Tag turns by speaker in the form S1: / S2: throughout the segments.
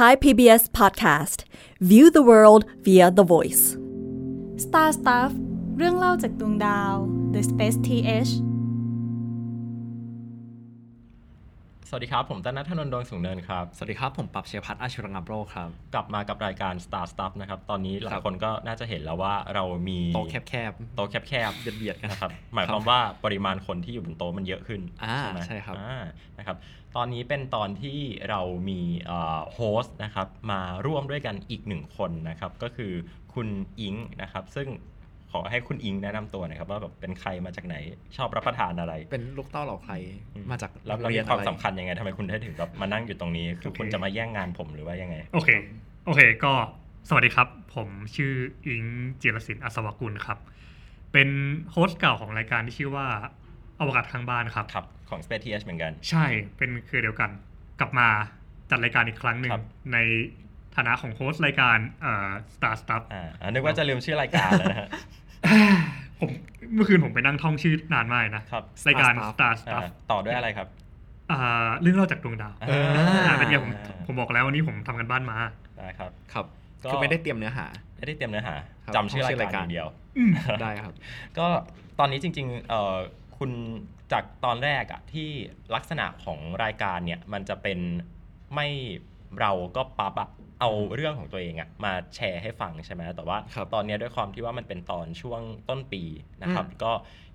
S1: Thai PBS Podcast View the world via the voice
S2: Star Stuff เรื่องเล่าจากดวงดาว The Space TH
S3: สวัสดีครับ ผมต้นนัทธนนท์ดวงสูงเนินครับ
S4: สวัสดีครับ ผมปรับเชียร์พัฒน์อาชุรังับโรคครับ
S3: กลับมากับรายการ Star Stuff นะครับ ตอนนี้หลายคนก็น่าจะเห็นแล้วว่าเรามี
S4: โต๊ะแคบ
S3: โต๊ะแคบ
S4: ๆเบียดๆกัน
S3: ๆนะครับ หมายความว่าปริมาณคนที่อยู่บนโต๊ะมันเยอะขึ้น
S4: อ่า
S3: ไหม
S4: ใช่ครับ
S3: อ่านะครับ ตอนนี้เป็นตอนที่เรามีโฮสต์นะครับมาร่วมด้วยกันอีกหนึ่งคนนะครับ ก็คือคุณอิงนะครับ ซึ่ง ขอให้คุณอิงแนะนำตัวหน่อยครับว่าแบบเป็นใครมาจากไหนชอบรับประทานอะไร
S4: เป็นลูกเต้าเหล่าใครมาจาก
S3: แล้ว
S4: โร
S3: แล้ว
S4: งเรี
S3: มี
S4: ยน
S3: ความ
S4: อะไร
S3: สำคัญยังไงทำไมคุณได้ถึงแบบมานั่งอยู่ตรงนี้ คือ
S5: โอเค
S3: คุณจะมาแย่งงานผมหรือว่ายังไง
S5: โอเค โอเค ก็สวัสดีครับ ผมชื่ออิงจิรศิลป์อัศวกุลครับ เป็นhost เก่าของรายการที่ชื่อว่าอวกาศทางบ้านครับ
S3: ครับของ Space TH เหมือนกัน
S5: ใช่เป็นเครือเดียวกัน กลับมาจัดรายการอีกครั้งหนึ่ง
S3: ครับ
S5: ในฐานะของ host รายการเอ่อ Star Stuff
S3: อ่านึกว่าจะลืมชื่อรายการแล้วนะฮะ
S5: ผมเมื่อคืนผมไปนั่งท่องชื่อนานมากนะ
S3: ครับ
S5: รายการ
S4: Star
S5: Star
S3: อ่า
S5: Stuff
S3: ต่อด้วยอะไรครับ
S5: อ่าเรื่องเล่าจากดวงดาว
S3: อ่า
S4: เออ
S5: อ่าเป็นไงผมผมบอกแล้ววันนี้ผมทำการบ้านมา
S3: ได้ครับ
S4: ครับ
S3: ก็
S4: คือไม่ได้เตรียมเนื้อหา
S3: ไม่ได้เตรียมเนื้อหา
S4: ครับ
S3: จำชื่อราย
S4: ชื่อราย
S3: กา
S4: การร
S3: อย่างเดียว
S4: ได้ครับ
S3: ก็ตอนนี้จริงๆเอ่อคุณจากตอนแรกอะที่ลักษณะของรายการเนี่ยมันจะเป็นไม่เราก็ปั๊บอะ เอาเรื่องของตัวเองอะมาแชร์ให้ฟังใช่ไหมแต่ว่า
S4: ครับ
S3: ตอนเนี้ยด้วยความที่ว่ามันเป็นตอนช่วงต้นปีนะครับ
S4: อืม
S3: ก็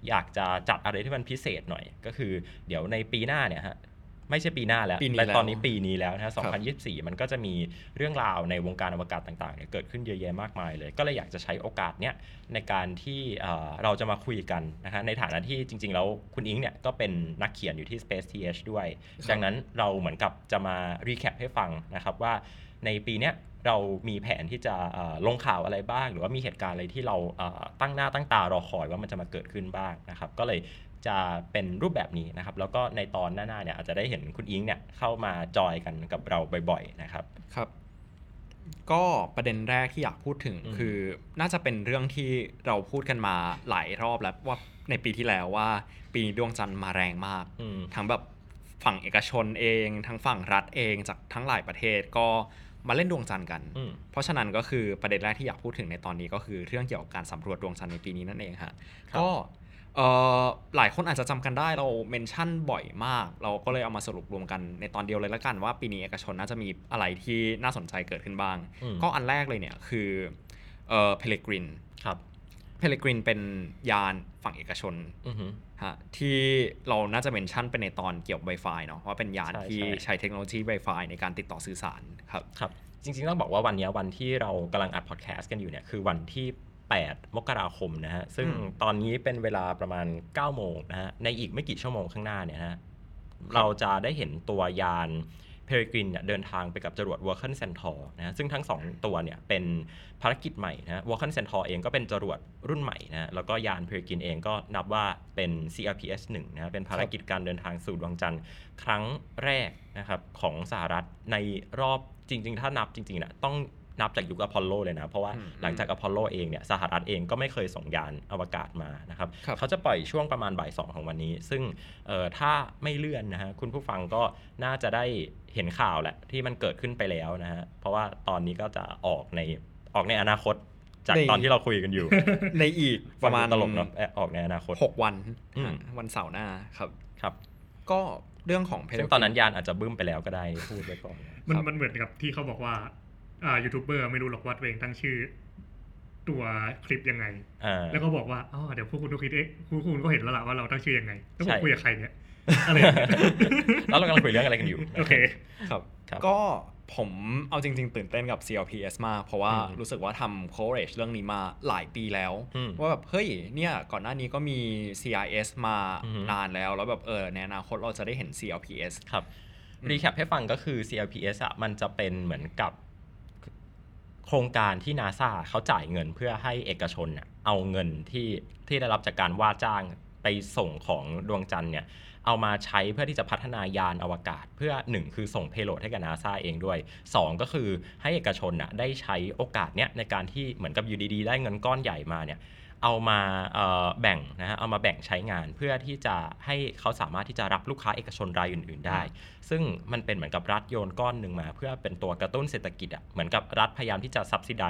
S3: อยากจะจัดอะไรที่มันพิเศษหน่อย ก็คือเดี๋ยวในปีหน้าเนี่ยฮะไม่ใช่ปีหน้าแล้ว
S4: ปีนี้
S3: แต่
S4: แล้ว
S3: ตอนนี้ปีนี้แล้วนะฮะ
S4: ครับ
S3: 2024 มันก็จะมีเรื่องราวในวงการอวกาศต่างๆเนี่ยเกิดขึ้นเยอะแยะมากมายเลย ก็เลยอยากจะใช้โอกาสเนี้ยในการที่เอ่อเราจะมาคุยกันนะฮะในฐานะที่จริง ๆ แล้วคุณอิงเนี่ยก็เป็นนักเขียนอยู่ที่ Space TH ด้วย
S4: ครับ
S3: ดังนั้นเราเหมือนกับจะมารีแคปให้ฟังนะครับว่า ในปีเนี้ยเรามีแผนที่จะเอ่อลงข่าวอะไรบ้าง หรือว่ามีเหตุการณ์อะไรที่เราเอ่อตั้งหน้าตั้งตารอคอยว่ามันจะมาเกิดขึ้นบ้างนะครับ ก็เลยจะเป็นรูปแบบนี้นะครับ แล้วก็ในตอนหน้าๆเนี่ยอาจจะได้เห็นคุณอิงเนี่ยเข้ามาจอยกันกับเราบ่อยๆนะครับ
S4: ครับก็ประเด็นแรกที่อยากพูดถึง
S3: อืม
S4: คือน่าจะเป็นเรื่องที่เราพูดกันมาหลายรอบแล้วว่าในปีที่แล้วว่า ปีนี้ดวงจันทร์มาแรงมาก
S3: อืม
S4: ทั้งแบบฝั่งเอกชนเอง ทั้งฝั่งรัฐเองจากทั้งหลายประเทศก็ มาเล่นดวงจันทร์กัน
S3: อืม
S4: เพราะฉะนั้นก็คือประเด็นแรกที่อยากพูดถึงในตอนนี้ก็คือเรื่องเกี่ยวกับการสำรวจดวงจันทร์ในปีนี้นั่นเองฮะ
S3: ครับ
S4: ก็เอ่อหลายคนอาจจะจำกันได้เราเมนชั่นบ่อยมาก เราก็เลยเอามาสรุปรวมกันในตอนเดียวเลยละกันว่าปีนี้เอกชนน่าจะมีอะไรที่น่าสนใจเกิดขึ้นบ้าง
S3: อืม
S4: ก็อันแรกเลยเนี่ยคือเอ่อเพลกริน
S3: ครับ
S4: เพลกรินเป็นยานฝั่งเอกชน
S3: อือฮึ
S4: ฮะที่เราน่าจะเมนชั่นไปในตอนเกี่ยวกับ Wi-Fi เนาะว่าเป็นยาน
S3: ใช่
S4: ที่
S3: ใช่
S4: ใช้เทคโนโลยี Wi-Fi ในการติดต่อสื่อสารครับ
S3: ครับ จริงๆ ต้องบอกว่าวันเนี้ยวันที่เรากำลังอัดพอดแคสต์กันอยู่เนี่ยคือวันที่ 8 มกราคมนะฮะ ซึ่ง
S4: อืม
S3: ตอนนี้เป็นเวลาประมาณ 9 โมงนะฮะ ในอีกไม่กี่ชั่วโมงข้างหน้าเนี่ยนะฮะเราจะได้เห็นตัวยาน Peregrine เนี่ยเดินทางไปกับจรวด Vulcan Centaur นะฮะซึ่งทั้ง 2 ตัวเนี่ยเป็นภารกิจใหม่นะฮะ Vulcan Centaur เองก็เป็นจรวดรุ่นใหม่นะฮะแล้วก็ยาน Peregrine เองก็นับว่าเป็น CRPS 1นะฮะเป็นภารกิจการเดินทางสู่ดวงจันทร์ครั้งแรกนะครับของสหรัฐในรอบจริง ๆ ถ้านับจริงๆนะต้องนับจากยุคอพอลโลเลยนะ เพราะว่า
S4: อืม
S3: หลังจากอพอลโลเองเนี่ยสหรัฐเองก็ไม่เคยส่งยานอวกาศมานะครับ
S4: ครับ
S3: เขาจะปล่อยช่วงประมาณบ่ายสองของวันนี้ ซึ่งเอ่อถ้าไม่เลื่อนนะฮะคุณผู้ฟังก็น่าจะได้ เห็นข่าวแหละที่มันเกิดขึ้นไปแล้วนะฮะ เพราะว่าตอนนี้ก็จะออกในออกในอนาคตจาก
S4: ใน
S3: ตอนที่เราคุยกันอยู่
S4: ในอีกประมาณ
S3: ฟังดูตลกเนาะเอ่อออกในอนาคต
S4: หกวัน
S3: อืม
S4: ฮะวันเสาร์หน้าครับ
S3: ครับ
S4: ก็เรื่องของเพล
S3: ซึ่งตอนนั้นยานอาจจะบึ้มไปแล้วก็ได้พูดไว้ก่อน
S5: มัน
S4: ครับ
S5: มันเหมือนกับที่เขาบอกว่าอ่ายูทูบเบอร์ไม่รู้หรอกว่าตัวเองตั้งชื่อ ตัวคลิปยังไง
S3: อ่า
S5: แล้วก็บอกว่าอ๋อเดี๋ยวพวกคุณทุกคิดเอ๊ะพวกคุณก็เห็นแล้วล่ะว่าเราตั้งชื่อยังไงแล้วผ
S3: ใช่
S5: มคุยกับใครเนี่ย อะไรอย่างเงี้ย
S3: แล้วเรากำลังคุยเรื่องอะไรกันอยู่
S5: โอเค
S4: ครับ
S3: ครับ
S4: ก็ผมเอาจริง ๆ ตื่นเต้นกับ CLPS มาก เพราะว่า
S3: อืม
S4: รู้สึกว่าทำ coverage เรื่องนี้มาหลายปีแล้ว
S3: อืม
S4: ว่าแบบ เฮ้ยเนี่ยก่อนหน้านี้ก็มี CIS มา
S3: อือฮึ
S4: นานแล้ว แล้วแบบเออในอนาคตเราจะได้เห็น CLPS
S3: ครับรีแคปให้ฟังก็คือ CLPS อะมันจะเป็นเหมือนกับโครงการที่นาซาเขาจ่ายเงินเพื่อให้เอกชนน่ะเอาเงินที่ที่ได้รับจากการว่าจ้างไปส่งของดวงจันทร์เนี่ย เอามาใช้เพื่อที่จะพัฒนายานอวกาศ เพื่อ 1 คือส่งเพโลดให้กับนาซาเองด้วย 2 ก็คือให้เอกชนน่ะได้ใช้โอกาสเนี้ยในการที่เหมือนกับอยู่ดีๆ ได้เงินก้อนใหญ่มาเนี่ย เอามาเอ่อแบ่งนะฮะเอามาแบ่งใช้งานเพื่อที่จะให้เขาสามารถที่จะรับลูกค้าเอกชนรายอื่น ๆ ได้ ซึ่งมันเป็นเหมือนกับรัฐโยนก้อนหนึ่งมา เพื่อเป็นตัวกระตุ้นเศรษฐกิจอะเหมือนกับรัฐพยายามที่จะซับซิได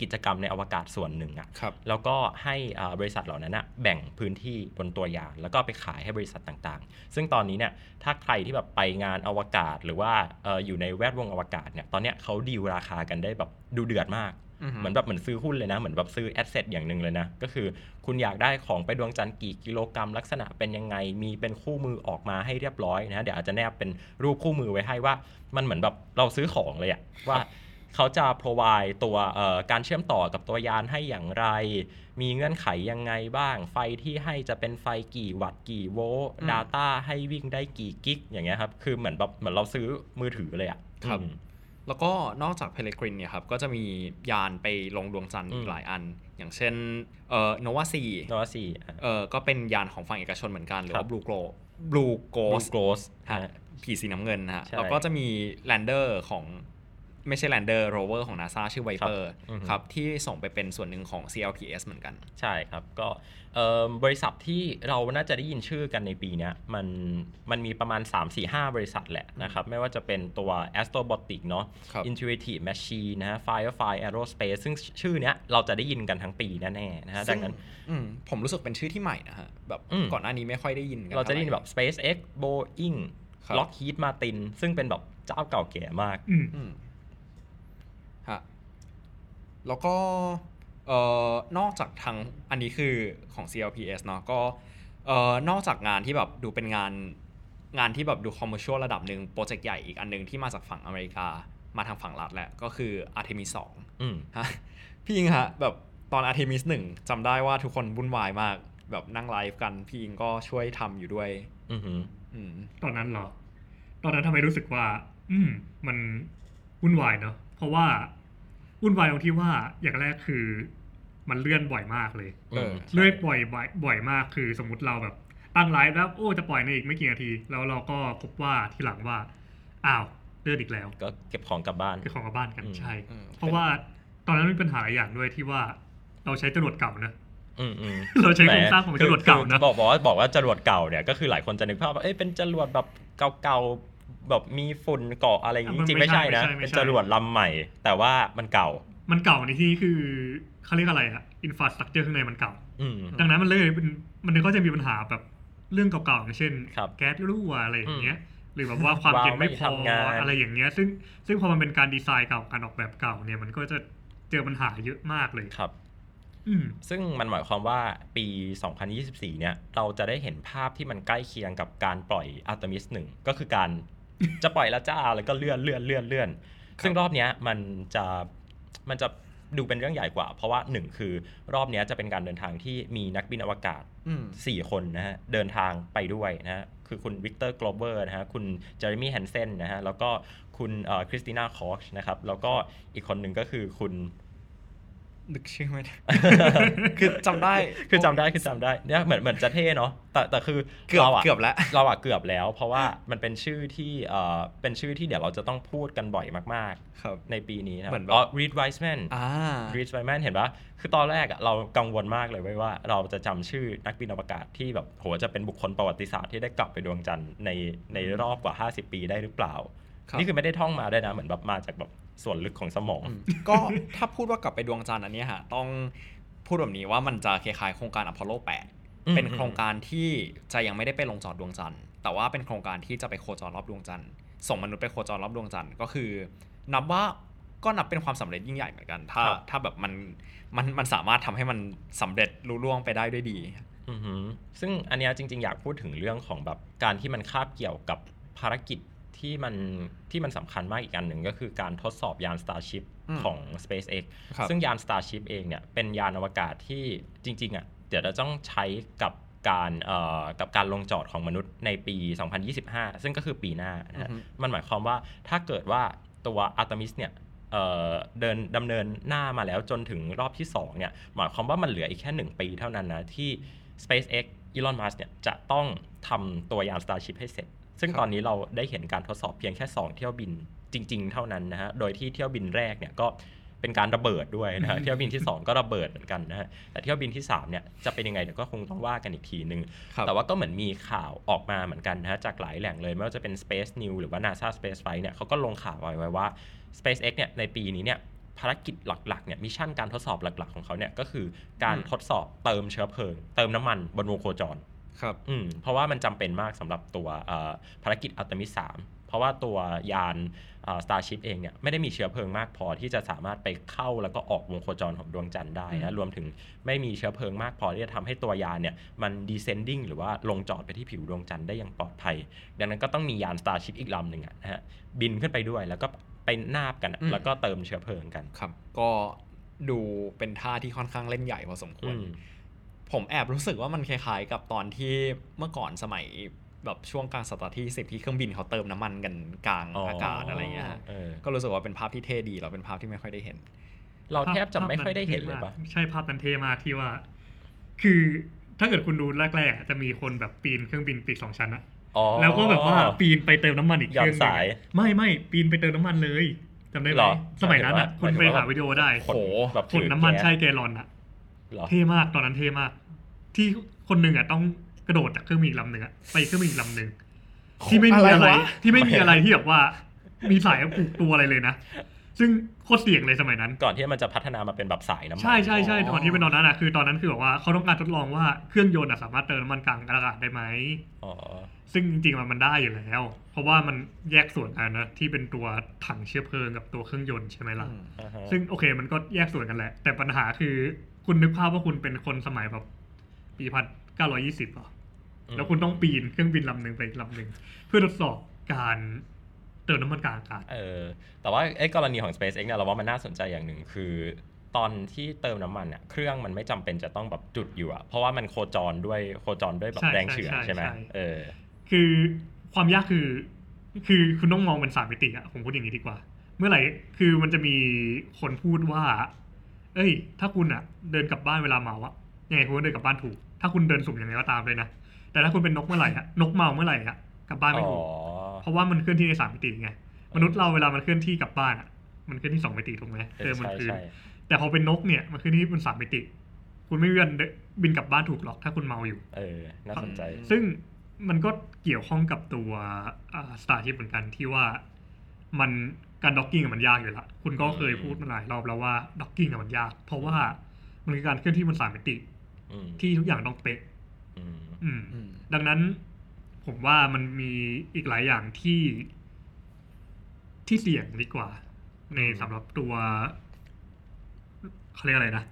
S3: กิจกรรมในอวกาศส่วนหนึ่งอะ
S4: ครับ
S3: แล้วก็ให้อ่าบริษัทเหล่านั้นนะแบ่งพื้นที่บนตัวยานแล้วก็ไปขายให้บริษัทต่างๆ ซึ่งตอนนี้เนี่ยถ้าใครที่แบบไปงานอวกาศหรือว่าเอออยู่ในแวดวงอวกาศเนี่ยตอนเนี้ยเขาดีลราคากันได้แบบดูเดือดมาก
S4: อือฮึ
S3: เหมือนแบบเหมือนซื้อหุ้นเลยนะ เหมือนแบบซื้อแอสเซทอย่างหนึ่งเลยนะ ก็คือคุณอยากได้ของไปดวงจันทร์กี่กิโลกรัมลักษณะเป็นยังไง มีเป็นคู่มือออกมาให้เรียบร้อยนะ เดี๋ยวอาจจะแนบเป็นรูปคู่มือไว้ให้ว่า มันเหมือนแบบเราซื้อของเลยอะว่าเขาจะ provide ตัวเอ่อการเชื่อมต่อกับตัวยานให้อย่างไร มีเงื่อนไขยังไงบ้าง ไฟที่ให้จะเป็นไฟกี่วัตต์กี่โวลต์
S4: อืม
S3: Data ให้วิ่งได้กี่กิก อย่างเงี้ยครับ คือเหมือนแบบเหมือนเราซื้อมือถือเลยอะ
S4: ครับ
S3: อืม
S4: แล้วก็นอกจากเพลกรินเนี่ยครับก็จะมียานไปลงดวงจันทร์อี
S3: อื
S4: ก
S3: ม
S4: หลายอัน อย่างเช่นเอ่อโนวาซี
S3: โนวาซีอะ
S4: เอ่อก็เป็นยานของฝั่งเอกชนเหมือนกันหรือ
S3: ครับ
S4: ว่า Blue Ghostบลูโก
S3: Blue
S4: ส
S3: Ghost
S4: ฮะ
S3: ฮะ
S4: ผีสีน้ำเงินนะฮะ
S3: ใช่
S4: แล้วก็จะมี lander ของ ไม่ใช่ lander rover ของ NASA ชื่อ Viper
S3: อือฮึ
S4: ครับ ที่ส่งไปเป็นส่วนหนึ่งของ CLPS เหมือนกัน
S3: ใช่ครับ ก็เอิ่มบริษัทที่เราน่าจะได้ยินชื่อกันในปีเนี้ยมันมันมีประมาณ 3-4-5 บริษัทแหละนะครับ ไม่ว่าจะเป็นตัว Astrobotic เนาะ
S4: ครับ
S3: Intuitive Machine นะฮะ Firefly Aerospace ซึ่งชื่อเนี้ยเราจะได้ยินกันทั้งปีแน่ๆนะฮะดังนั้น
S4: อืมผมรู้สึกเป็นชื่อที่ใหม่นะฮะแบบ
S3: อืม
S4: ก่อนหน้านี้ไม่ค่อยได้ยินกัน
S3: เราจะได้ยิน
S4: ท่ห
S3: แบบ SpaceX Boeing
S4: ครับ
S3: Lockheed Martin ซึ่งเป็นแบบเจ้าเก่าแก่มาก
S5: อืม
S4: อืมฮะ แล้วก็เอ่อนอกจากทางอันนี้คือของ CLPS เนาะก็เอ่อนอกจากงานที่แบบดูเป็นงานงานที่แบบดู commercial ระดับหนึ่ง project ใหญ่อีกอันหนึ่งที่มาจากฝั่งอเมริกามาทางฝั่งรัฐแหละก็คือ Artemis 2
S3: อืม
S4: ฮะพี่อิงฮะแบบตอน Artemis 1จำได้ว่าทุกคนวุ่นวายมาก แบบนั่งไลฟ์กันพี่อิงก็ช่วยทำอยู่ด้วย
S3: อือหือ
S4: อืม
S5: ตอนนั้นเหรอ ตอนนั้นทำไมรู้สึกว่า อืมมันวุ่นวายเนาะเพราะว่า วุ่นวายตรงที่ว่าอย่างแรกคือมันเลื่อนบ่อยมากเลย
S4: เออ
S5: เลื่อนบ่อยบ่อยบ่อยมากคือสมมติเราแบบตั้งไลฟ์แล้วโอ้จะปล่อยในอีกไม่กี่นาที แล้วเราก็พบว่าทีหลังว่าอ้าวเลื่อนอีกแล้ว
S3: ก็เก็บของกลับบ้าน
S5: คือของกลับบ้านกัน
S3: อืม
S5: ใช่
S4: อืม
S5: เพราะว่าตอนนั้นมีปัญหาหลายอย่างด้วยที่ว่าเราใช้จรวดเก่านะ
S3: อืมอืม
S5: เราใช้โครงสร้างของจรวดเก่านะ
S3: คือบอกบอกว่าบอกว่าจรวดเก่าเนี่ยก็คือหลายคนจะนึกภาพว่าเอ้ยเป็นจรวดแบบเก่าๆ แบบมีฝุ่นเกาะอะไรอย่างนี้
S5: อะ
S3: จ
S5: มัน
S3: ริงๆไม่ใช่นะ
S5: ไม่ใช่ไม่
S3: เป็น
S5: ใช่
S3: จรวดลำใหม่ แต่ว่ามันเก่า
S5: มันเก่าในที่คือเขาเรียกอะไรอะอินฟราสตรักเจอร์ข้างในมันเก่า
S3: อืม
S5: ดังนั้นมันเลยเป็นมันก็จะมีปัญหาแบบเรื่องเก่าๆอย่างเช่น
S3: ครับ
S5: แก๊สรั่วอะไรอย่างเงี้ยหรือแบบว่าความ
S3: วาล์ว
S5: เย็นไม่พ
S3: ไม่
S5: อ
S3: ทำงาน
S5: อะไรอย่างเงี้ย ซึ่งซึ่งพอมันเป็นการดีไซน์เก่าการออกแบบเก่าเนี่ยมันก็จะเจอปัญหาเยอะมากเลย
S3: ครับ
S5: อืม
S3: ซึ่งมันหมายความว่าปี 2024 เนี่ย เราจะได้เห็นภาพที่มันใกล้เคียงกับการปล่อย Artemis 1ก็คือการ จะปล่อยแล้วจ้าแล้วก็เลื่อนเลื่อนเลื่อนเลื่อนซึ่งรอบเนี้ยมันจะมันจะดูเป็นเรื่องใหญ่กว่า เพราะว่าหนึ่งคือรอบเนี้ยจะเป็นการเดินทางที่มีนักบินอวกาศ
S4: อืม
S3: 4คนนะฮะเดินทางไปด้วยนะฮะคือคุณ Victor Glover นะฮะคุณ Jeremy Hansen นะฮะแล้วก็คุณ Christina Koch นะครับแล้วก็อีกคนหนึ่งก็คือคุณ
S4: นึกชื่อไม่ได้ คือจำได้
S3: คือจำได้คือจำได้เนี่ยเหมือนเหมือนจะเท่เนาะแต่แต่คือ
S4: เกือบเรา
S3: อะ
S4: เกือบแล้ว
S3: เราอะเกือบแล้ว เพราะว่ามันเป็นชื่อที่เอ่อเป็นชื่อที่เดี๋ยวเราจะต้องพูดกันบ่อยมาก
S4: ครับ
S3: ๆ ในปีนี้นะค
S4: เห
S3: รั
S4: มื
S3: บ
S4: อนแบบ
S3: อ๋อ Reed Wiseman
S4: อ่า
S3: Reed Wiseman เห็นปะคือตอนแรกอะเรากังวลมากเลยเว้ยว่าเราจะจำชื่อนักบินอวกาศที่แบบโหจะเป็นบุคคลประวัติศาสตร์ที่ได้กลับไปดวงจันทร์ในในรอบกว่า 50 ปีได้หรือเปล่า
S4: ครับ
S3: นี่คือไม่ได้ท่องมาด้วยนะเหมือนแบบมาจากแบบ ส่วนลึกของสมอง
S4: อืมก็ถ้าพูดว่ากลับไปดวงจันทร์อันเนี้ยฮะต้องพูดแบบนี้ว่ามันจะคล้ายๆโครงการอพอลโล
S3: อืม
S4: 8เป็นโครงการที่จะยังไม่ได้ไปลงจอดดวงจันทร์แต่ว่าเป็นโครงการที่จะไปโคจรรอบดวงจันทร์ส่งมนุษย์ไปโคจรรอบดวงจันทร์ก็คือ นับว่าก็นับเป็นความสำเร็จยิ่งใหญ่เหมือนกัน ถ้า
S3: ครับ
S4: ถ้าแบบมันมันมันสามารถทำให้มันสำเร็จลุล่วงไปได้ด้วยดี
S3: อือหือซึ่งอันเนี้ยจริง ๆ อยากพูดถึงเรื่องของแบบการที่มันคาบเกี่ยวกับภารกิจ ที่มันที่มันสำคัญมากอีกอันหนึ่งก็คือการทดสอบยาน Starship
S4: อืม
S3: ของ SpaceX
S4: ครับ
S3: ซึ่งยาน Starship เองเนี่ยเป็นยานอวกาศที่จริงๆอะเดี๋ยวเราต้องใช้กับการเอ่อกับการลงจอดของมนุษย์ในปี 2025 ซึ่งก็คือปีหน้านะฮะ
S4: อือฮึ
S3: มันหมายความว่าถ้าเกิดว่าตัว Artemis เนี่ยเอ่อเดินดำเนินหน้ามาแล้วจนถึงรอบที่2เนี่ยหมายความว่ามันเหลืออีกแค่ 1 ปีเท่านั้นนะที่ SpaceX Elon Musk เนี่ยจะต้องทำตัวยาน Starship ให้เสร็จ ซึ่ง
S4: ครับ
S3: ตอนนี้เราได้เห็นการทดสอบเพียงแค่ 2 เที่ยวบินจริง ๆ เท่านั้นนะฮะ โดยที่เที่ยวบินแรกเนี่ยก็เป็นการระเบิดด้วยนะฮะเที่ยวบินที่ 2 ก็ระเบิดเหมือนกันนะฮะ แต่เที่ยวบินที่3เนี่ยจะเป็นยังไงเดี๋ยวก็คงต้องว่ากันอีกทีหนึ่ง
S4: ครับ
S3: แต่ว่าก็เหมือนมีข่าวออกมาเหมือนกันนะฮะจากหลายแหล่งเลยไม่ว่าจะเป็น Space News หรือว่า NASA Space Flight เนี่ยเขาก็ลงข่าวไว้ว่า SpaceX เนี่ยในปีนี้เนี่ยภารกิจหลักๆเนี่ยมิชชั่นการทดสอบหลักๆ ของเขาเนี่ยก็คือการ
S4: อืม
S3: ทดสอบเติมเชื้อเพลิง เติมน้ำมันบนวงโคจร
S4: ครับ
S3: อืมเพราะว่ามันจำเป็นมากสำหรับตัวเอ่อภารกิจอัลตมิส3เพราะว่าตัวยานสตาร์ชิพเองเนี่ยไม่ได้มีเชื้อเพลิงมากพอที่จะสามารถไปเข้าแล้วก็ออกวงโคจรของดวงจันทร์ได้นะรวมถึงไม่มีเชื้อเพลิงมากพอที่จะทำให้ตัวยานเนี่ยมัน descending หรือว่าลงจอดไปที่ผิวดวงจันทร์ได้อย่างปลอดภัย ดังนั้นก็ต้องมียาน Starship อีกลำหนึ่งอะนะฮะบินขึ้นไปด้วยแล้วก็ไปนาบกันอะ
S4: อืม
S3: แล้วก็เติมเชื้อเพลิงกัน
S4: ครับ ก็ดูเป็นท่าที่ค่อนข้างเล่นใหญ่พอสมคว
S3: อื
S4: ร
S3: ม
S4: ผมแอบรู้สึกว่ามันคล้ายๆ กับตอนที่เมื่อก่อนสมัยแบบช่วงกลางศตวรรษที่สิบที่เครื่องบินเขาเติมน้ำมันกันกลาง
S3: อ๋ออ
S4: อากาศอะไรเงี้ยฮะ
S3: เออ
S4: ก็รู้สึกว่าเป็นภาพที่เท่ดีเราเป็นภาพที่ไม่ค่อยได้เห็น
S3: เราแทบจะไม่ค่อยได้เห็นเลยปะ
S5: ใช่ภาพนั้นเท่มากที่ว่า คือถ้าเกิดคุณดูแรกๆอะจะมีคนแบบปีนเครื่องบินปีกสองชั้นอะ
S3: อ๋อ
S5: แล้วก็แบบว่าปีนไปเติมน้ำมันอีกเครื่องห
S3: หย่อน
S5: นึ่ง
S3: สาย
S5: ไม่ไม่ปีนไปเติมน้ำมันเลยจำได้ไห
S3: ห
S5: ม
S3: รอ
S5: สมัยนั้นอะ
S3: ห
S5: คุ
S3: มาย
S5: ณ
S3: ถึง
S5: ไป
S3: ว่า
S5: หาวิดีโอได้
S3: ขน
S4: โห
S3: แบบ
S5: ขนน้ำมันใช่แกลลอนอะ
S3: เหรอ
S5: เท่มากตอนนั้นเท่มาก ที่คนหนึ่งอะต้องกระโดดจากเครื่องบินอีกลำหนึ่งอะไปเครื่องบินอีกลำหนึ่งที่ไม่มี
S4: อะไร
S5: อะไร
S4: วะ
S5: ที่ไม่มีอะไรที่แบบว่า มีสายผูกตัวอะไรเลยนะซึ่งโคตรเสี่ยงเลยสมัยนั้น
S3: ก่อนที่มันจะพัฒนามาเป็นแบบสายน้ำมัน
S5: ใช่ใช่ใช่
S4: อ๋อ
S5: ตอนที่เป็นตอนนั้นอะคือตอนนั้นคือแบบว่าเขาต้องการทดลองว่าเครื่องยนต์อะสามารถเติมน้ำมันกลางอากาศได้ไหม
S3: อ๋อ
S5: ซึ่งจริงๆมันมันได้อยู่แล้ว เพราะว่ามันแยกส่วนกันนะที่เป็นตัวถังเชื้อเพลิงกับตัวเครื่องยนต์ใช่ไหมล่ะ
S4: อืม
S3: อ่าฮะ
S5: ซึ่งโอเคมันก็แยกส่วนกันแหละ แต่ปัญหาคือ คุณนึกภาพว่าคุณเป็นคนสมัยแบบปีพันเก้าร้อยี่สิบอะ
S3: อืม
S5: แล้วคุณต้องปีนเครื่องบินลำหนึ่งไปอีกลำหนึ่งเพื่อทดสอบการเติมน้ำมันกลางอากาศ
S3: เออ แต่ว่าไอ้กรณีของ SpaceX เนี่ยเราว่ามันน่าสนใจอย่างหนึ่งคือ ตอนที่เติมน้ำมันเนี่ยเครื่องมันไม่จำเป็นจะต้องแบบจุดอยู่อะเพราะว่ามันโคจรด้วยโคจรด้วยแบบ
S5: ใช่
S3: แรงเฉื่อย
S5: ใช่
S3: ใช่ไหม
S5: ใช่
S3: เออ
S5: คือความยากคือ คือคุณต้องมองเป็นสามมิติอะผมพูดอย่างนี้ดีกว่า เมื่อไหร่คือมันจะมีคนพูดว่า เอ้ย ถ้าคุณอะเดินกลับบ้านเวลาเมาอะยังไงคุณก็เดินกลับบ้านถูก ถ้าคุณเดินสุ่มยังไงก็ตามเลยนะ แต่ถ้าคุณเป็นนกเมื่อไหร่อะนกเมาเมื่อไหร่อะกลับบ้านไม่
S3: อ๋อ
S5: ถูก เพราะว่ามันเคลื่อนที่ในสามมิติไง มนุษย์เราเวลามันเคลื่อนที่กลับบ้านอะมันเคลื่อนที่สองมิติถูกไหม
S3: เอ
S5: เดิ
S3: อน
S5: บน
S3: ใช่
S5: พื้น
S3: ใช่
S5: แต่พอเป็นนกเนี่ยมันเคลื่อนที่บนสามมิติ คุณไม่มีวันเดินบินกลับบ้านถูกหรอก ถ้าคุณเมาอยู่
S3: เออ น่าสนใจ
S4: อืม
S5: ซึ่งมันก็เกี่ยวข้องกับตัวสตาร์ชิพเหมือนกันที่ว่ามัน การด็อกกิ้งมันยากอยู่ละคุณก็เคยพูดมาหลายรอบแล้วว่าด็อกกิ้งมันยาก เพราะว่ามันคือการเคลื่อนที่บนสามมิติ
S3: อืม
S5: ที่ทุกอย่างต้องเป๊ะ
S3: อืม
S5: อืม
S4: อืม
S5: ดังนั้นผมว่ามันมีอีกหลายอย่างที่ที่เสี่ยงดีกว่า ในสำหรับตัวเขาเรียกอะไรนะ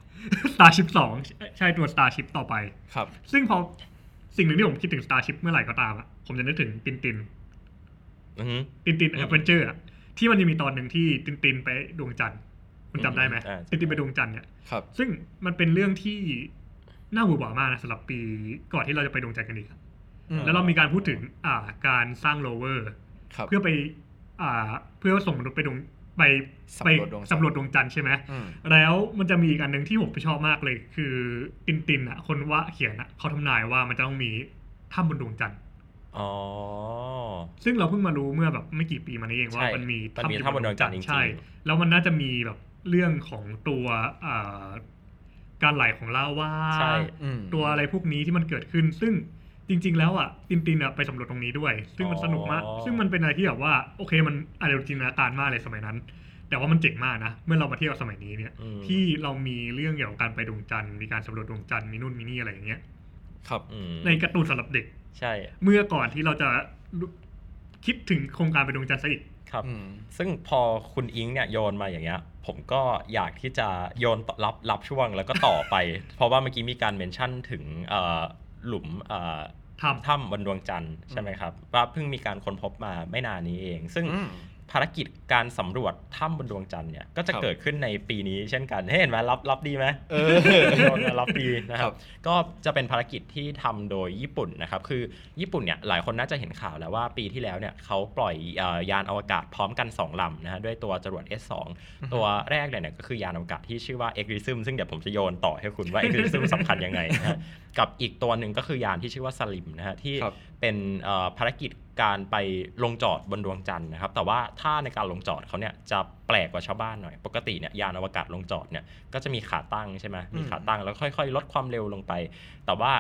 S5: Starship สองใช่ตัว Starship ต่อไป
S4: ครับ
S5: ซึ่งพอสิ่งหนึ่งที่ผมคิดถึง Starship เมื่อไหร่ก็ตามอะผมจะนึกถึง Tintin
S3: อือฮึ
S5: Tintin
S3: อืม
S5: Adventure ที่มันจะมีตอนหนึ่งที่ Tintin ไปดวงจันทร์คุณจำได้ไหม
S3: อ่า
S5: Tintin ไปดวงจันทร์เนี่ย
S4: ครับ
S5: ซึ่งมันเป็นเรื่องที่น่าหวือหวามากนะสำหรับปีก่อนที่เราจะไปดวงจันทร์กันอีกอะ
S4: อืม
S5: แล้วเรามีการพูดถึงอ่าการสร้างโรเวอร์
S4: ครับ
S5: เพื่อไปอ่าเพื่อส่งมนุษย์ไปดวงไปไป
S4: สำรวจดวงจันทร์
S5: สำรวจดวงจันทร์ใช่ไหม
S4: อืม
S5: แล้วมันจะมีอีกอันหนึ่งที่ผมไปชอบมากเลย คือตินตินอะคนว่าเขียนอะเขาทำนายว่ามันจะต้องมีถ้ำบนดวงจันทร์
S3: อ๋อ
S5: ซึ่งเราเพิ่งมารู้เมื่อแบบไม่กี่ปีมานี้เองว่า
S3: ใช่
S5: มันมี
S3: มันมีถ้ำบนดวงจันทร์จริงๆ
S5: ใช่ แล้วมันน่าจะมีแบบเรื่องของตัวอ่าการไหลของลาวา
S3: ใช่
S4: อืม
S5: ตัวอะไรพวกนี้ที่มันเกิดขึ้น ซึ่งจริง ๆ แล้วอะตินตินอะไปสำรวจตรงนี้ด้วย ซึ่งมันสนุกมาก
S3: อ๋อ
S5: ซึ่งมันเป็นอะไรที่แบบว่าโอเคมันอาจจะจินตนาการมากเลยสมัยนั้น แต่ว่ามันเจ๋งมากนะ เมื่อเรามาเที่ยวสมัยนี้เนี่ย
S3: อืม
S5: ที่เรามีเรื่องเกี่ยวกับการไปดวงจันทร์มีการสำรวจดวงจันทร์มีนู่นมีนี่อะไรอย่างเงี้ย
S4: ครับ
S3: อืม
S5: ในการ์ตูนสำหรับเด็ก
S3: ใช่
S5: เมื่อก่อนที่เราจะคิดถึงโครงการไปดวงจันทร์ซะอีก
S3: ครับ
S4: อืม
S3: ซึ่งพอคุณอิงเนี่ยโยนมาอย่างเงี้ย ผมก็อยากที่จะโยนต่อรับรับช่วงแล้วก็ต่อไป เพราะว่าเมื่อกี้มีการเมนชั่นถึงเอ่อหลุมเอ่อ
S5: ถ้ำ
S3: ถ้ำบนดวงจันทร์ใช่ไหมครับว่าเพิ่งมีการค้นพบมาไม่นานนี้เอง ซึ่ง
S4: อืม
S3: ภารกิจการสำรวจถ้ำบนดวงจันทร์เนี่ยก็จะ
S4: ครับ
S3: เกิดขึ้นในปีนี้เช่นกันเฮ้ยเห็นไหมรับรับดีไหม
S4: เออ
S3: โยนมารับดีนะค
S4: ครั
S3: รับ
S4: บ
S3: ก็จะเป็นภารกิจที่ทำโดยญี่ปุ่นนะครับ คือญี่ปุ่นเนี่ยหลายคนน่าจะเห็นข่าวแล้วว่าปีที่แล้วเนี่ยเขาปล่อยเอ่อยานอวกาศพร้อมกัน 2ลำนะฮะด้วยตัวจรวด S2 ตัวแรกเลยเนี่ยก็คือยานอวกาศที่ชื่อว่า e x i s m ซึ่งเดี๋ยวผมจะโยนต่อให้คุณว่า e x i s m สำคัญยังไงนะฮะกับอีกตัวหนึ่งก็คือยานที่ชื่อว่า SLIM นะฮะที่
S4: ครับ
S3: เป็นเอ่อภารกิจ การไปลงจอดบนดวงจันทร์นะครับ แต่ว่าถ้าในการลงจอดเขาเนี่ยจะแปลกกว่าชาวบ้านหน่อย ปกติเนี่ยยานอวกาศลงจอดเนี่ยก็จะมีขาตั้งใช่ไหมมีขาตั้งแล้วค่อย ๆ ลดความเร็วลงไป แต่ว่า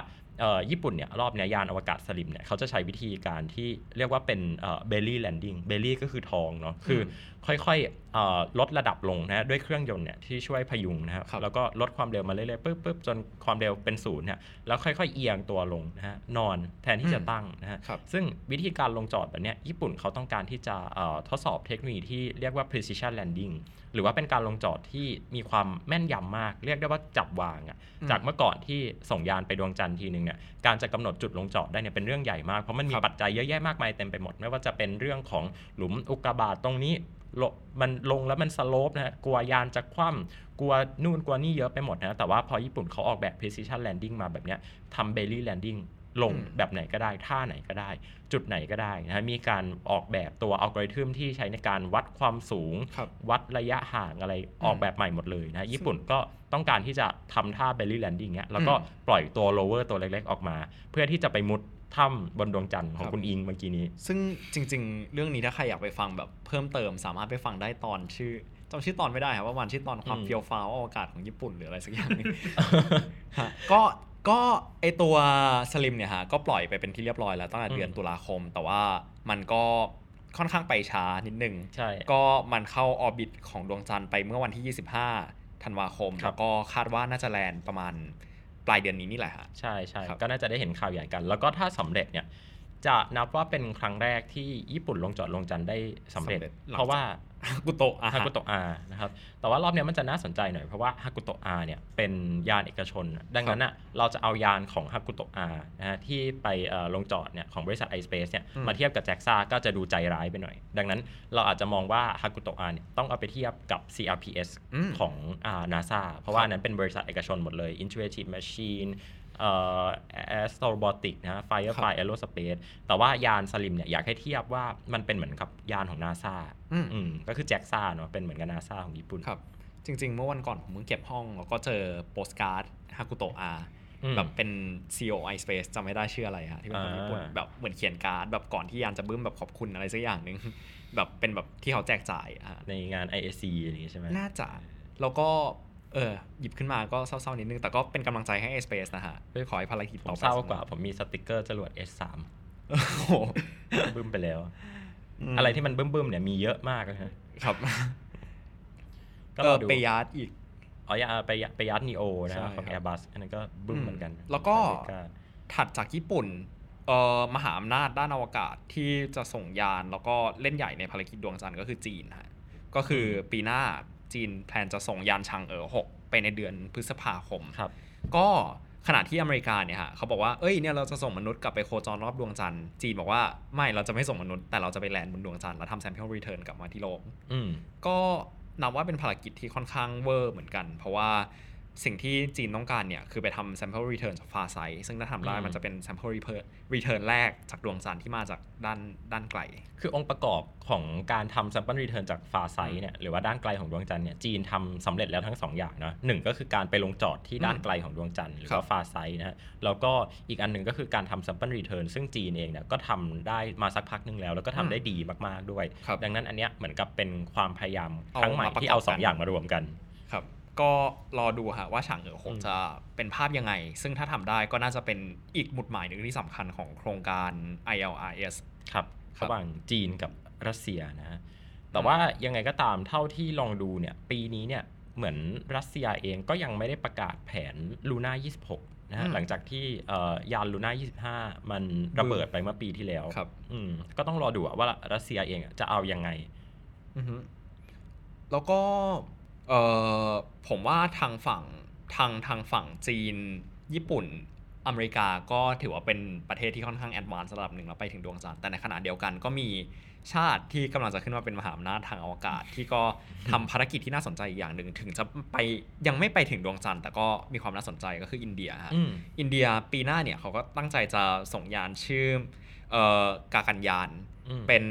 S3: ญี่ปุ่นเนี่ยรอบเนี้ยยานอวกาศ SLIM เนี่ยเขาจะใช้วิธีการที่เรียกว่าเป็น belly landing belly ก็คือท้องเนาะคือค่อยๆเอ่อลดระดับลงนะด้วยเครื่องยนต์เนี่ยที่ช่วยพยุงนะครับ
S4: ครับ
S3: แล้วก็ลดความเร็วมาเรื่อยๆปุ๊บปุ๊บจนความเร็วเป็นศูนย์เนี่ยแล้วค่อยๆเอียงตัวลงนะฮะนอนแทนที่จะตั้งนะฮะ
S4: ครับ
S3: ซึ่งวิธีการลงจอดแบบเนี้ยญี่ปุ่นเขาต้องการที่จะเอ่อทดสอบเทคโนโลยีที่เรียกว่า precision landing หรือว่าเป็นการลงจอดที่มีความแม่นยำมาก เรียกได้ว่าจับวางอะ
S4: อืม
S3: จากเมื่อก่อนที่ส่งยานไปดวงจันทร์ทีหนึ่งเนี่ยการจะกำหนดจุดลงจอดได้เนี่ยเป็นเรื่องใหญ่มากเพราะมันมี
S4: ครับ
S3: ปัจจัยเยอะแยะมากมายเต็มไปหมด ไม่ว่าจะเป็นเรื่องของหลุมอุกกาบาตตรงนี้ลมันลงแล้วมันสโลปนะฮะกลัวยานจะคว่ำกลัวนู่นกลัวนี่เยอะไปหมดนะแต่ว่าพอญี่ปุ่นเขาออกแบบ precision landing มาแบบเนี้ยทำ belly landing ลง
S4: อืม
S3: แบบไหนก็ได้ ท่าไหนก็ได้ จุดไหนก็ได้นะฮะมีการออกแบบตัวอัลกอริทึมที่ใช้ในการวัดความสูง
S4: ครับ
S3: วัดระยะห่างอะไรออกแบบใหม่หมดเลยนะญี่ปุ่นก็ต้องการที่จะทำท่า belly landing เนี้ยแล้วก็
S4: อืม
S3: ปล่อยตัว lower ตัวเล็กๆ ออกมา เพื่อที่จะไปมุดถ้ำบนดวงจันทร์ของ
S4: ครับ
S3: คุณอิงเมื่อกี้นี้
S4: ซึ่งจริง ๆ เรื่องนี้ถ้าใครอยากไปฟังแบบเพิ่มเติมสามารถไปฟังได้ตอนชื่อจำชื่อตอนไม่ได้ครับว่าวันชื่อตอนความ
S3: อืม
S4: เฟียวฟ้าวอวกาศของญี่ปุ่นหรืออะไรสักอย่างหนึ่งฮะก็ ก็ไอตัว SLIM เนี่ยฮะก็ปล่อยไปเป็นที่เรียบร้อยแล้วตั้งแต่เดือน
S3: อืม
S4: ตุลาคม แต่ว่ามันก็ค่อนข้างไปช้านิดนึง
S3: ใช่
S4: ก็มันเข้า orbit ของดวงจันทร์ไปเมื่อวันที่ 25 ธันวาคม
S3: ครับ
S4: แล้วก็คาดว่าน่าจะ land ประมาณปลายเดือนนี้นี่แหละฮะ
S3: ใช่ใช่
S4: ครับ
S3: ก็น่าจะได้เห็นข่าวใหญ่กัน แล้วก็ถ้าสำเร็จเนี่ยจะนับว่าเป็นครั้งแรกที่ญี่ปุ่นลงจอดดวงจันทร์ได้สำเร็จ เพราะว่า
S4: กุโตะอะ
S3: ฮา
S4: ฮะ
S3: กุโตะอานะครับ แต่ว่ารอบเนี้ยมันจะน่าสนใจหน่อยเพราะว่าฮากุโตะอาเนี่ยเป็นยานเอกชน ดังนั้นอะเราจะเอายานของฮากุโตะอานะฮะที่ไปเอ่อลงจอดเนี่ยของบริษัท iSpace เนี่ย
S4: อืม
S3: มาเทียบกับแจ็กซ่าก็จะดูใจร้ายไปหน่อย ดังนั้นเราอาจจะมองว่าฮากุโตะอาเนี่ยต้องเอาไปเทียบกับ CRPS
S4: อืม
S3: ของอ่า NASA เพราะว่าอันนั้นเป็นบริษัทเอกชนหมดเลย Intuitive Machine เอ่อ Astro Robotics นะฮะ Firefly Aerospace แต่ว่ายาน SLIM เนี่ยอยากให้เทียบว่ามันเป็นเหมือนกับยานของ NASA
S4: อืม
S3: อืมก็คือ JAXA เนาะเป็นเหมือนกับนาซาของญี่ปุ่น
S4: ครับ จริง ๆ เมื่อวันก่อนผมเพิ่งเก็บห้อง แล้วก็เจอโปสการ์ด Hakuto-R อื
S3: ม
S4: แบบเป็น CEO iSpace จำไม่ได้ชื่ออะไรฮะที่เป็นคน
S3: อ่า
S4: ญี่ปุ่นแบบเหมือนเขียนการ์ดแบบก่อนที่ยานจะบึ้มแบบขอบคุณอะไรสักอย่างหนึ่งแบบเป็นแบบที่เขาแจกจ่ายอะ
S3: ในงาน IAC อะไรอย่างงี้ใช่ไหม
S4: น่าจะแล้วก็ เออหยิบขึ้นมาก็เศร้าๆนิดนึง แต่ก็เป็นกำลังใจให้ iSpace นะฮะเพื่อขอให้ภารกิจ
S3: ผม
S4: ต่อไป
S3: เศร้ากว่าผมมีสติกเกอร์จรวด S3
S4: โอ้โห
S3: บึ้มไปแล้ว
S4: ม
S3: อะไรที่มันบึ้มๆเนี่ยมีเยอะมากนะฮะ
S4: ครับ
S3: ก็
S4: เอ
S3: รอ
S4: อ
S3: ดู
S4: ไปยาร์ดอีก
S3: อ๋อยาไปยะไปยัดนีโอนะ
S4: ใช่
S3: ฮะของ
S4: ครับ
S3: Airbus อันนั้นก็บึ้มเหมือนกัน
S4: อืมแล้วก็
S3: อเมริา
S4: ถัดจากญี่ปุ่นเอ่อมหาอำนาจด้านอวกาศที่จะส่งยานแล้วก็เล่นใหญ่ในภารกิจดวงจันทร์ก็คือจีนฮะก็คือปีหน้า จีนแพลนจะส่งยานชางเอ๋อ6ไปในเดือนพฤษภาคม
S3: ครับ
S4: ก็ขณะที่อเมริกาเนี่ยฮะเขาบอกว่า เอ้ยเนี่ยเราจะส่งมนุษย์กลับไปโคจรรอบดวงจันทร์ จีนบอกว่าไม่เราจะไม่ส่งมนุษย์แต่เราจะไป land บนดวงจันทร์แล้วทำ sample return กลับมาที่โลก
S3: อืม
S4: ก็นับว่าเป็นภารกิจที่ค่อนข้างเวอร์เหมือนกัน เพราะว่า สิ่งที่จีนต้องการเนี่ย คือไปทำ sample return จาก far side ซึ่งถ้าทำได้
S3: อืม
S4: มันจะเป็น sample return return แรกจากดวงจันทร์ที่มาจากด้านด้านไกล
S3: คือองค์ประกอบของการทำ sample return จาก far side เนี่ยหรือว่าด้านไกลของดวงจันทร์เนี่ยจีนทำสำเร็จแล้วทั้งสองอย่างเนาะหนึ่งก็คือการไปลงจอดที่ด้าน
S4: อืม
S3: ไกลของดวงจันทร์หรือ
S4: ครับ
S3: ว่า far side นะฮะแล้วก็อีกอันหนึ่งก็คือการทำ sample return ซึ่งจีนเองเนี่ยก็ทำได้มาสักพักหนึ่งแล้ว แล้วก็ทำได้ดีมากๆด้วย
S4: ครับ
S3: ดังนั้นอันเนี้ยเหมือนกับเป็นความพยายาม
S4: เอา
S3: ครั้งใหม่
S4: มาประกอบ
S3: ที่เอาสอ
S4: กั
S3: ง
S4: น
S3: อย่างมารวมกัน
S4: ครับ ก็รอดูฮะว่าฉางเอ๋อหง
S3: อืม
S4: จะเป็นภาพยังไง ซึ่งถ้าทำได้ก็น่าจะเป็นอีกหมุดหมายหนึ่งที่สำคัญของโครงการ ILRS
S3: ครับ
S4: ครับ
S3: ระหว่างจีนกับรัสเซียนะฮะแต่ว่ายังไงก็ตามเท่าที่ลองดูเนี่ย ปีนี้เนี่ยเหมือนรัสเซียเองก็ยังไม่ได้ประกาศแผนลูน่า26 นะฮะ
S4: อืม
S3: หลังจากที่เอ่อยานลูน่า25 มันระเบิดไปเมื่อปีที่แล้ว
S4: ครับ
S3: อืมก็ต้องรอดูอะว่ารัสเซียเองอะจะเอายังไง
S4: อือฮึแล้วก็ เอ่อผมว่าทางฝั่งทางทางฝั่งจีน ญี่ปุ่นอเมริกาก็ถือว่าเป็นประเทศที่ค่อนข้างแอดวานซ์ระดับหนึ่งแล้วไปถึงดวงจันทร์แต่ในขณะเดียวกันก็มีชาติที่กำลังจะขึ้นมาเป็นมหาอำนาจทางอวกาศ ที่ก็ทำภารกิจที่น่าสนใจอีกอย่างหนึ่งถึงจะไปยังไม่ไปถึงดวงจันทร์แต่ก็มีความน่าสนใจก็คืออินเดียฮะ
S3: อืม
S4: อินเดียปีหน้าเนี่ยเขาก็ตั้งใจจะส่งยานชื่อเอ่อกากันยาน
S3: อืม
S4: เป็น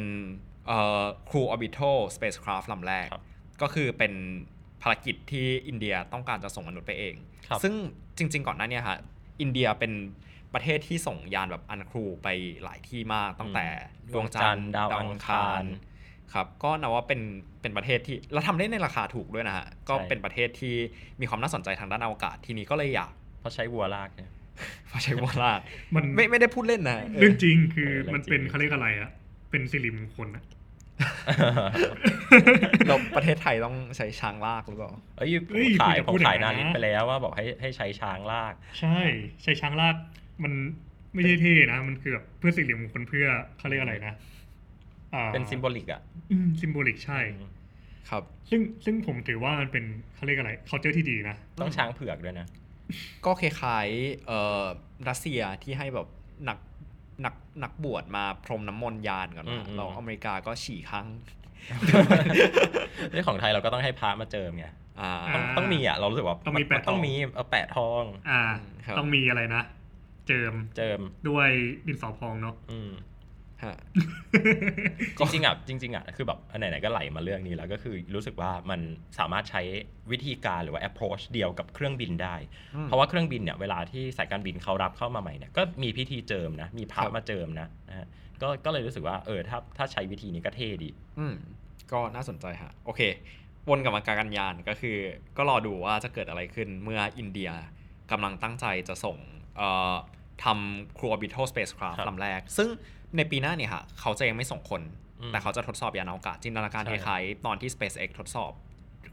S4: เอ่อ Crew Orbital Spacecraft ลำแรก
S3: ครับ
S4: ก็คือเป็นภารกิจที่อินเดียต้องการจะส่งมนุษย์ไปเอง
S3: ครับ
S4: ซึ่งจริง ๆ ก่อนหน้าเนี้ฮะอินเดียเป็นปประเทศที่ส่งยานแบบอันครูไปหลายที่มากตั้งแต่
S3: อืม
S4: ดวงจันทร์
S3: ดาวอังคาร
S4: ครับก็นับว่าเป็นเป็นประเทศที่แล้วทำได้ในราคาถูกด้วยนะฮะก็
S3: ใช่
S4: เป็นประเทศที่มีความน่าสนใจทางด้านอวกาศทีนี้ก็เลยอยาก
S3: เพราะใช้วัวลากเนี่ย
S4: พอใช้วอลาด
S5: มัน
S4: ไม่ไม่ได้พูดเล่นนะ
S5: เรื่องจริงคือ
S3: เออเรื่อง
S5: มันเป็น
S3: จริง
S5: เขาเรียกอะไรอะเป็นสิริมงคลอะ
S4: เราประเทศไทยต้องใช้ช้างลากหรือเปล่า
S3: เอ้ย
S5: เฮ้ย
S3: ขาย
S5: คุณจะ
S3: ผ
S5: พู
S3: ม
S5: ดอย่าง
S3: ขาย
S5: นั้
S3: นาน
S5: นะ
S3: ลิสไปแล้วว่าบอกให้ให้ใช้ช้างลาก
S5: ใช่ใช้ช้างลาก มันไม่ใช่เท่นะ มันคือแบบเพื่อสิริมงคลเพื่อเขาเรียกอะไรนะอ่า
S3: เป็น symbolic อะ
S5: symbolic ใช่
S4: ครับ
S5: ซึ่งซึ่งผมถือว่ามันเป็นเขาเรียกอะไรเขาเจอที่ดีนะ
S3: ต้องช้างเผือกด้วยนะ
S4: ก็คล้ายๆเอ่อรัสเซียที่ให้แบบนัก นักนักบวชมาพรมน้ำมนต์ยานก่อน
S3: อื
S4: มาม
S3: อืม
S4: เราอเมริกาก็ฉี่ข้าง
S3: เรื่องของไทยเราก็ต้องให้พระมาเจิมไง
S4: อ่า
S3: ต้อง
S5: อ่า
S3: ต้องมีอะเรารู้สึกว่า
S5: ต้องมีแปะ
S3: นต้อง
S5: ทอง
S3: มีเออแปะทอง
S5: อ่า
S4: ครับ
S5: ต้องมีอะไรนะ เจิม
S3: เจิม
S5: ด้วยดินสอพองเนาะ
S3: อืม
S4: ฮะ
S3: จริงๆอะจริงๆอะคือแบบอันไหนๆก็ไหลมาเรื่องนี้แล้วก็คือรู้สึกว่ามันสามารถใช้วิธีการหรือว่า approach เดียวกับเครื่องบินได้
S4: อืม
S3: เพราะว่าเครื่องบินเนี่ยเวลาที่สายการบินเขารับเข้ามาใหม่เนี่ยก็มีพิธีเจิมนะ มีพระ
S4: ครับ
S3: มาเจิมนะนะฮะก็ก็เลยรู้สึกว่าเออถ้าถ้าใช้วิธีนี้ก็เท่ดี
S4: อืมก็น่าสนใจฮะโอเควนกลับมาการกันยานก็คือ ก็รอดูว่าจะเกิดอะไรขึ้นเมื่ออินเดียกำลังตั้งใจจะส่งเอ่อ ทำครู orbital spacecraft
S3: ครับ
S4: ลำแรก ซึ่งในปีหน้าเนี่ยฮะเขาจะยังไม่ส่งคน
S3: อืม
S4: แต่เขาจะทดสอบยานอวกาศจินตนาการ
S3: ใช่
S4: คล้ายๆตอนที่ SpaceX ทดสอบ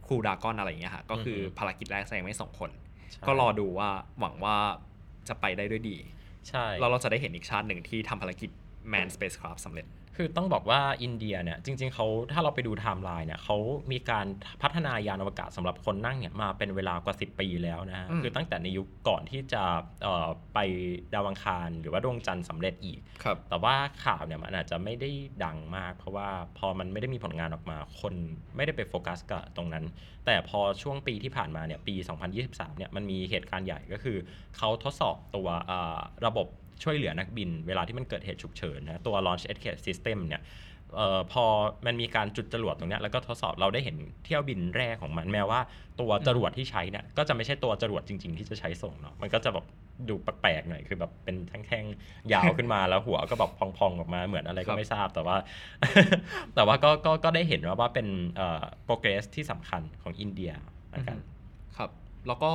S4: ครูดากอนอะไรอย่างเงี้ยฮะก็คืออ
S3: ม
S4: ภารกิจแรกจะยังไม่ส่งคน
S3: ใช่
S4: ก็รอดูว่าหวังว่าจะไปได้ด้วยดี
S3: ใช่
S4: แล้วเราจะได้เห็นอีกชาติหนึ่งที่ทำภารกิจ man spacecraft สำเร็จ
S3: คือต้องบอกว่าอินเดียเนี่ยจริงๆเขาถ้าเราไปดูไทม์ไลน์เนี่ยเขามีการพัฒนายานอวกาศสำหรับคนนั่งเนี่ยมาเป็นเวลากว่า 10 ปีแล้วนะฮะ
S4: อืม
S3: คือตั้งแต่ในยุคก่อนที่จะเอ่อไปดาวอังคารหรือว่าดวงจันทร์สำเร็จอีก
S4: ครับ
S3: แต่ว่าข่าวเนี่ยมันอาจจะไม่ได้ดังมาก เพราะว่าพอมันไม่ได้มีผลงานออกมาคนไม่ได้ไปโฟกัสกับตรงนั้น แต่พอช่วงปีที่ผ่านมาเนี่ยปี 2023เนี่ยมันมีเหตุการณ์ใหญ่ก็คือเขาทดสอบตัวเอ่อระบบ ช่วยเหลือนักบิน เวลาที่มันเกิดเหตุฉุกเฉินนะตัว launch escape system เนี่ยออพอมันมีการจุดจรวดตรงนี้แล้วก็ทดสอบเราได้เห็นเที่ยวบินแรกของมันแม้ว่าตัวจรวดที่ใช้เนี่ยก็จะไม่ใช่ตัวจรวดจริง ๆ ที่จะใช้ส่งเนาะมันก็จะแบบดูแปลกๆหน่อยคือแบบเป็นแท่งๆยาวขึ้นมาแล้วหัวก็แบบพองๆออกมาเหมือนอะไรก็ไม่ทราบแต่ว่า แต่ว่าก็ก็ก็ได้เห็นว่าว่าเป็นเอ่อ progress ที่สำคัญของอินเดียนะครับ
S4: ครับ แล้วก็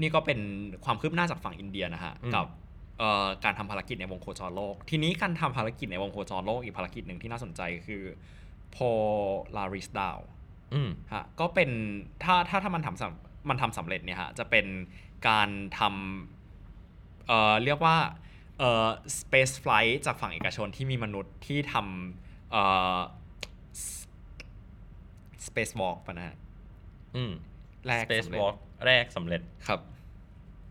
S4: นี่ก็เป็นความคืบหน้าจากฝั่งอินเดียนะฮะ
S3: อืม
S4: กับเอ่อการทำภารกิจในวงโคจรโลก ทีนี้การทำภารกิจในวงโคจรโลกอีกภารกิจหนึ่งที่น่าสนใจคือ Polaris Down
S3: อืม
S4: ฮะก็เป็นถ้าถ้าถ้ามันทำสำมันทำสำเร็จเนี่ยฮะจะเป็นการทำเอ่อเรียกว่าเอ่อ space flight จากฝั่งเอกชนที่มีมนุษย์ที่ทำเอ่อ space walk ปะนะฮะ
S3: อืม
S4: แรก
S3: Space
S4: สำเร็จ
S3: Walk แรกสำเร็จ
S4: ครับ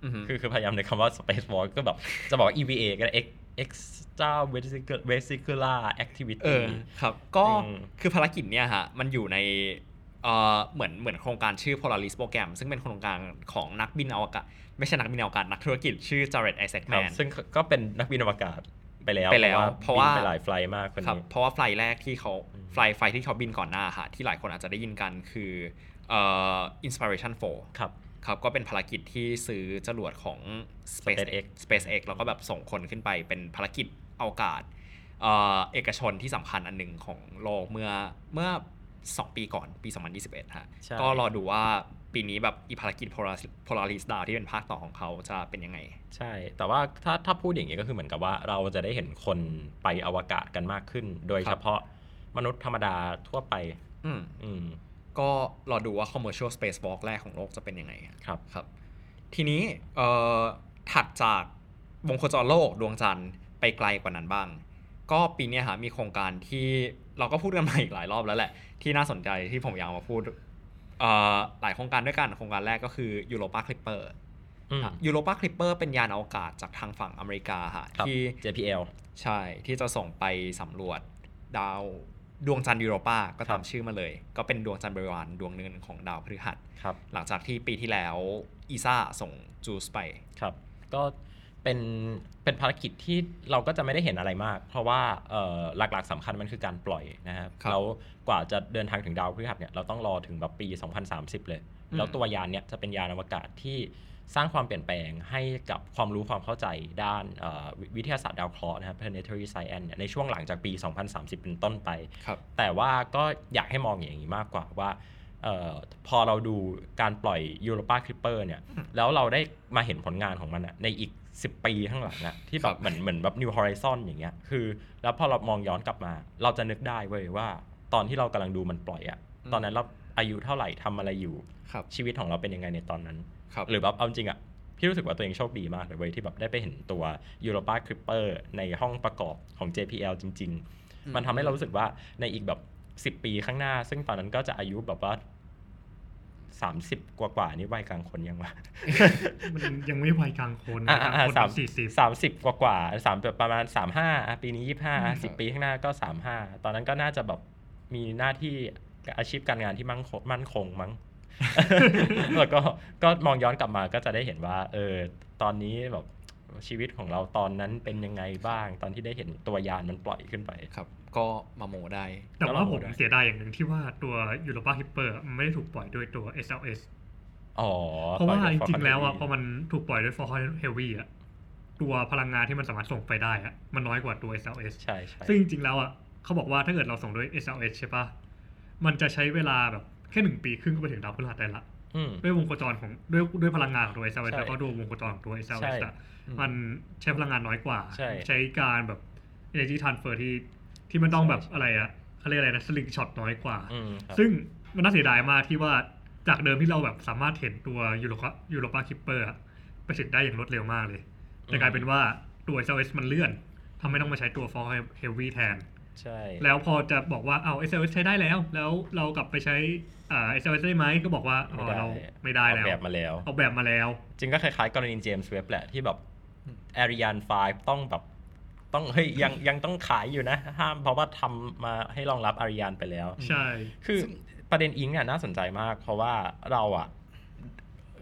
S4: อือฮึ
S3: คือคือพยายามในคำว่า Space Walk ก็แบบ จะบอกว่า EVA ก็ได้ Ex- Extra Vesicular Vesicular Activity
S4: เออครับ ก็
S3: อืม
S4: คือภารกิจเนี่ยฮะ มันอยู่ในเอ่อเหมือนเหมือนโครงการชื่อ Polaris Program ซึ่งเป็นโครงการของนักบินอวกาศ ไม่ใช่นักบินอวกาศ นักธุรกิจชื่อ Jared
S3: ครับ
S4: Isaacman
S3: ซึ่งก็เป็นนักบินอวกาศไปแล้ว
S4: ไปแล้วเพราะว่า
S3: บินไปหลายไฟล์มากคน
S4: ครับ
S3: นี้
S4: เพราะว่าไฟล์แรกที่เขา
S3: อืม
S4: ไฟล์ไฟล์ที่เขาบินก่อนหน้าฮะที่หลายคนอาจจะได้ยินกันคือ เอ่อ Inspiration 4
S3: ครับ
S4: ครับก็เป็นภารกิจที่ซื้อจรวดของ SpaceX
S3: SpaceX
S4: SpaceX แล้วก็แบบส่งคนขึ้นไปเป็นภารกิจอวกาศเอ่อเอกชนที่สำคัญอันหนึ่งของโลกเมื่อเมื่อ 2 ปีก่อนปี 2021 ฮะ
S3: ใช่
S4: ก็รอดูว่าปีนี้แบบอีภารกิจ Polaris Polaris Down ที่เป็นภาคต่อของเขาจะเป็นยังไง
S3: ใช่ แต่ว่าถ้าถ้าพูดอย่างนี้ก็คือเหมือนกับว่าเราจะได้เห็นคนไปอวกาศกันมากขึ้น โดย
S4: ครั
S3: เฉ
S4: บ
S3: พาะมนุษย์ธรรมดาทั่วไป
S4: อืม
S3: อืม
S4: ก็รอดูว่า commercial spacewalk แรกของโลกจะเป็นยังไงฮะ
S3: ครับ
S4: ครับ ทีนี้เอ่อถัดจากวงโคจรโลกดวงจันทร์ไปไกลกว่านั้นบ้าง ก็ปีเนี้ยฮะมีโครงการที่เราก็พูดกันมาอีกหลายรอบแล้วแหละ ที่น่าสนใจที่ผมอยากมาพูดเอ่อหลายโครงการด้วยกันโครงการแรกก็คือ Europa Clipper
S3: อืม
S4: Europa Clipper เป็นยานอวกาศจากทางฝั่งอเมริกาฮะ
S3: ครับ
S4: ที่
S3: JPL
S4: ใช่ที่จะส่งไปสำรวจดาว ดวงจันทร์ยูโรปาก็
S3: ครั
S4: ตามชื่อมาเลย ก็เป็นดวงจันทร์บริวารดวงหนึ่งของดาวพฤหัส
S3: ครับ
S4: หลังจากที่ปีที่แล้วอีซ่าส่งจูสไป
S3: ครับ ก็เป็นเป็นภารกิจที่เราก็จะไม่ได้เห็นอะไรมาก เพราะว่าเอ่อหลักๆสำคัญมันคือการปล่อยนะครับ
S4: ครับ
S3: แล้วกว่าจะเดินทางถึงดาวพฤหัสเนี่ยเราต้องรอถึงแบบปี 2030 เลย
S4: อืม
S3: แล้วตัวยานเนี่ยจะเป็นยานอวกาศที่ สร้างความเปลี่ยนแปลงให้กับความรู้ความเข้าใจด้านเอ่อวิวิทยาศาสตร์ดาวเคราะห์นะครับ planetary science เนี่ยในช่วงหลังจากปี 2030 เป็นต้นไป
S4: ครับ
S3: แต่ว่าก็อยากให้มองอย่างนี้มากกว่าว่าเออพอเราดูการปล่อย Europa Clipper เนี่ยแล้วเราได้มาเห็นผลงานของมันอะในอีก 10 ปีข้างหลังอะที่แบ
S4: ครับบ
S3: เหมือนเหมือนแบบ New Horizon อย่างเงี้ยคือ แล้วพอเรามองย้อนกลับมา เราจะนึกได้เว้ยว่า ตอนที่เรากำลังดูมันปล่อยอะตอนนั้นเราอายุเท่าไหร่ทำอะไรอยู่
S4: ครับ
S3: ชีวิตของเราเป็นยังไงในตอนนั้น
S4: ครับ
S3: หรือแบบเอาจริงอะพี่รู้สึกว่าตัวเองโชคดีมากเลยเว้ยที่แบบได้ไปเห็นตัว Europa Clipper ในห้องประกอบของ JPL จริง ๆ มันทำให้เรารู้สึกว่าในอีกแบบ 10 ปีข้างหน้า ซึ่งตอนนั้นก็จะอายุแบบว่า30กว่ากว่าๆนี่วัยกลางคนยังวะ
S5: มันยังไม่วัยกลางคน
S3: อ่าอ่า
S5: คน
S3: สาม
S5: สี่สิบ
S3: สามสิบกว่ากว่าสามแบบประมาณสามห้าปีนี้ยี่ห้า
S5: อืม
S3: สิบปีข้างหน้าก็สามห้าตอนนั้นก็น่าจะแบบมีหน้าที่อาชีพการงานที่มั่งคงมั่นคงมั้ง แล้วก็ก็มองย้อนกลับมาก็จะได้เห็นว่า เออตอนนี้แบบชีวิตของเราตอนนั้นเป็นยังไงบ้าง ตอนที่ได้เห็นตัวยานมันปล่อยขึ้นไป
S4: ครับ ก็มาโมได้
S5: แต่ว่าผม
S3: ก็ลองดูได้
S5: เสียดายอย่างหนึ่งที่ว่าตัว Europa Clipper มันไม่ได้ถูกปล่อยด้วยตัว SLS
S3: อ๋อ
S5: เพราะว่า
S3: ปล่อย
S5: จ
S3: ด้วย
S5: ริงๆแล้วอะ
S3: Falcon
S5: พอมันถูกปล่อยด้วย Falcon Heavy อะตัวพลังงานที่มันสามารถส่งไปได้อะมันน้อยกว่าตัว SLS
S3: ใช่ใช่
S5: ซึ่งจริงๆแล้วอะเขาบอกว่าถ้าเกิดเราส่งด้วย SLS ใช่ปะมันจะใช้เวลาแบบ แค่หนึ่งปีครึ่งก็ไปถึงดาวพฤหัสได้ละ
S3: อืม
S5: ด้วยวงโคจรของด้วยด้วยพลังงานของตัว SLS
S3: ใช่
S5: แล้วก็ด้วยวงโคจรของตัว
S3: ใช่
S5: SLS อะ
S4: อืม
S5: มันใช้พลังงานน้อยกว่า
S3: ใช่
S5: ใช้การแบบ energy transfer ที่ที่มันต้องแบบ
S3: ใช่
S5: อะไรอะเขาเรียกอะไรนะ slingshot น้อยกว่า
S3: อืมครับ
S5: ซึ่งมันน่าเสียดายมากที่ว่าจากเดิมที่เราแบบสามารถเห็นตัวยูโร Europa Clipper ไปถึงได้อย่างรวดเร็วมากเลย แต่กลายเป็นว่าตัว SLS มันเลื่อนทำให้ต้องมาใช้ตัว Falcon Heavy แทน
S3: ใช่
S5: แล้วพอจะบอกว่าเอา SLS ใช้ได้แล้ว แล้วเรากลับไปใช้อ่า SLS ได้ไหมก็บอกว่าอ๋อเราไม่ได้แล้ว
S3: ออกแบบมาแล้ว
S5: ออกแบบมาแล้ว
S3: จริงก็คล้ายๆกรณีเจมส์เว็บแหละที่แบบ Ariane 5ต้องแบบต้องเฮ้ยยังยังต้องขายอยู่นะ ห้ามเพราะว่าทำมาให้รองรับ Ariane ไปแล้ว
S5: ใช่
S3: คือประเด็นอิงเนี่ยน่าสนใจมาก เพราะว่าเราอะ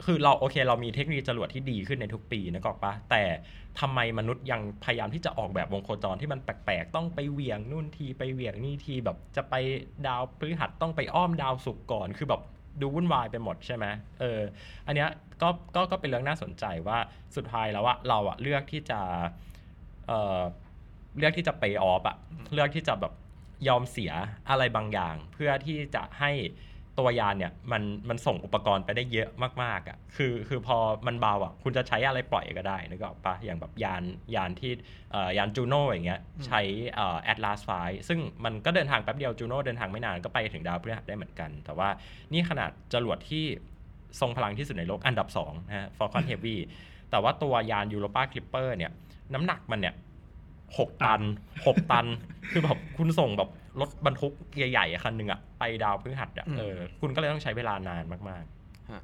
S3: คือเราโอเค เรามีเทคโนโลยีจรวดที่ดีขึ้นในทุกปีนะกอกปะแต่ทำไมมนุษย์ยังพยายามที่จะออกแบบวงโคจรที่มันแปลกๆ ต้องไปเหวี่ยงนู่นทีไปเหวี่ยงนี่ทีแบบจะไปดาวพฤหัสต้องไปอ้อมดาวศุกร์ก่อนคือแบบดูวุ่นวายไปหมดใช่ไหมเออ อันเนี้ยก็ก็ก็เป็นเรื่องน่าสนใจว่าสุดท้ายแล้วอะเราอะเลือกที่จะเออเลือกที่จะไปออฟอะเลือกที่จะแบบยอมเสียอะไรบางอย่าง เพื่อที่จะให้ ตัวยานเนี่ยมันมันส่งอุปกรณ์ไปได้เยอะมากๆอะคือคือพอมันเบาอะคุณจะใช้อะไรปล่อยก็ได้นึกออกปะอย่างแบบยานยานที่เอ่อยานจูโน่อย่างเงี้ยใช้เอ่อ Atlas V ซึ่งมันก็เดินทางแป๊บเดียวจูโน่เดินทางไม่นานก็ไปถึงดาวพฤหัสได้เหมือนกัน แต่ว่านี่ขนาดจรวดที่ทรงพลังที่สุดในโลกอันดับ2นะฮะ Falcon Heavy แต่ว่าตัวยาน Europa Clipper เนี่ยน้ำหนักมันเนี่ยหกตันหกตัน คือแบบคุณส่งแบบ รถบรรทุกใหญ่ๆคันหนึ่งอะไปดาวพฤหัสอะ
S4: อืม
S3: เออคุณก็เลยต้องใช้เวลานานมาก
S4: ฮะ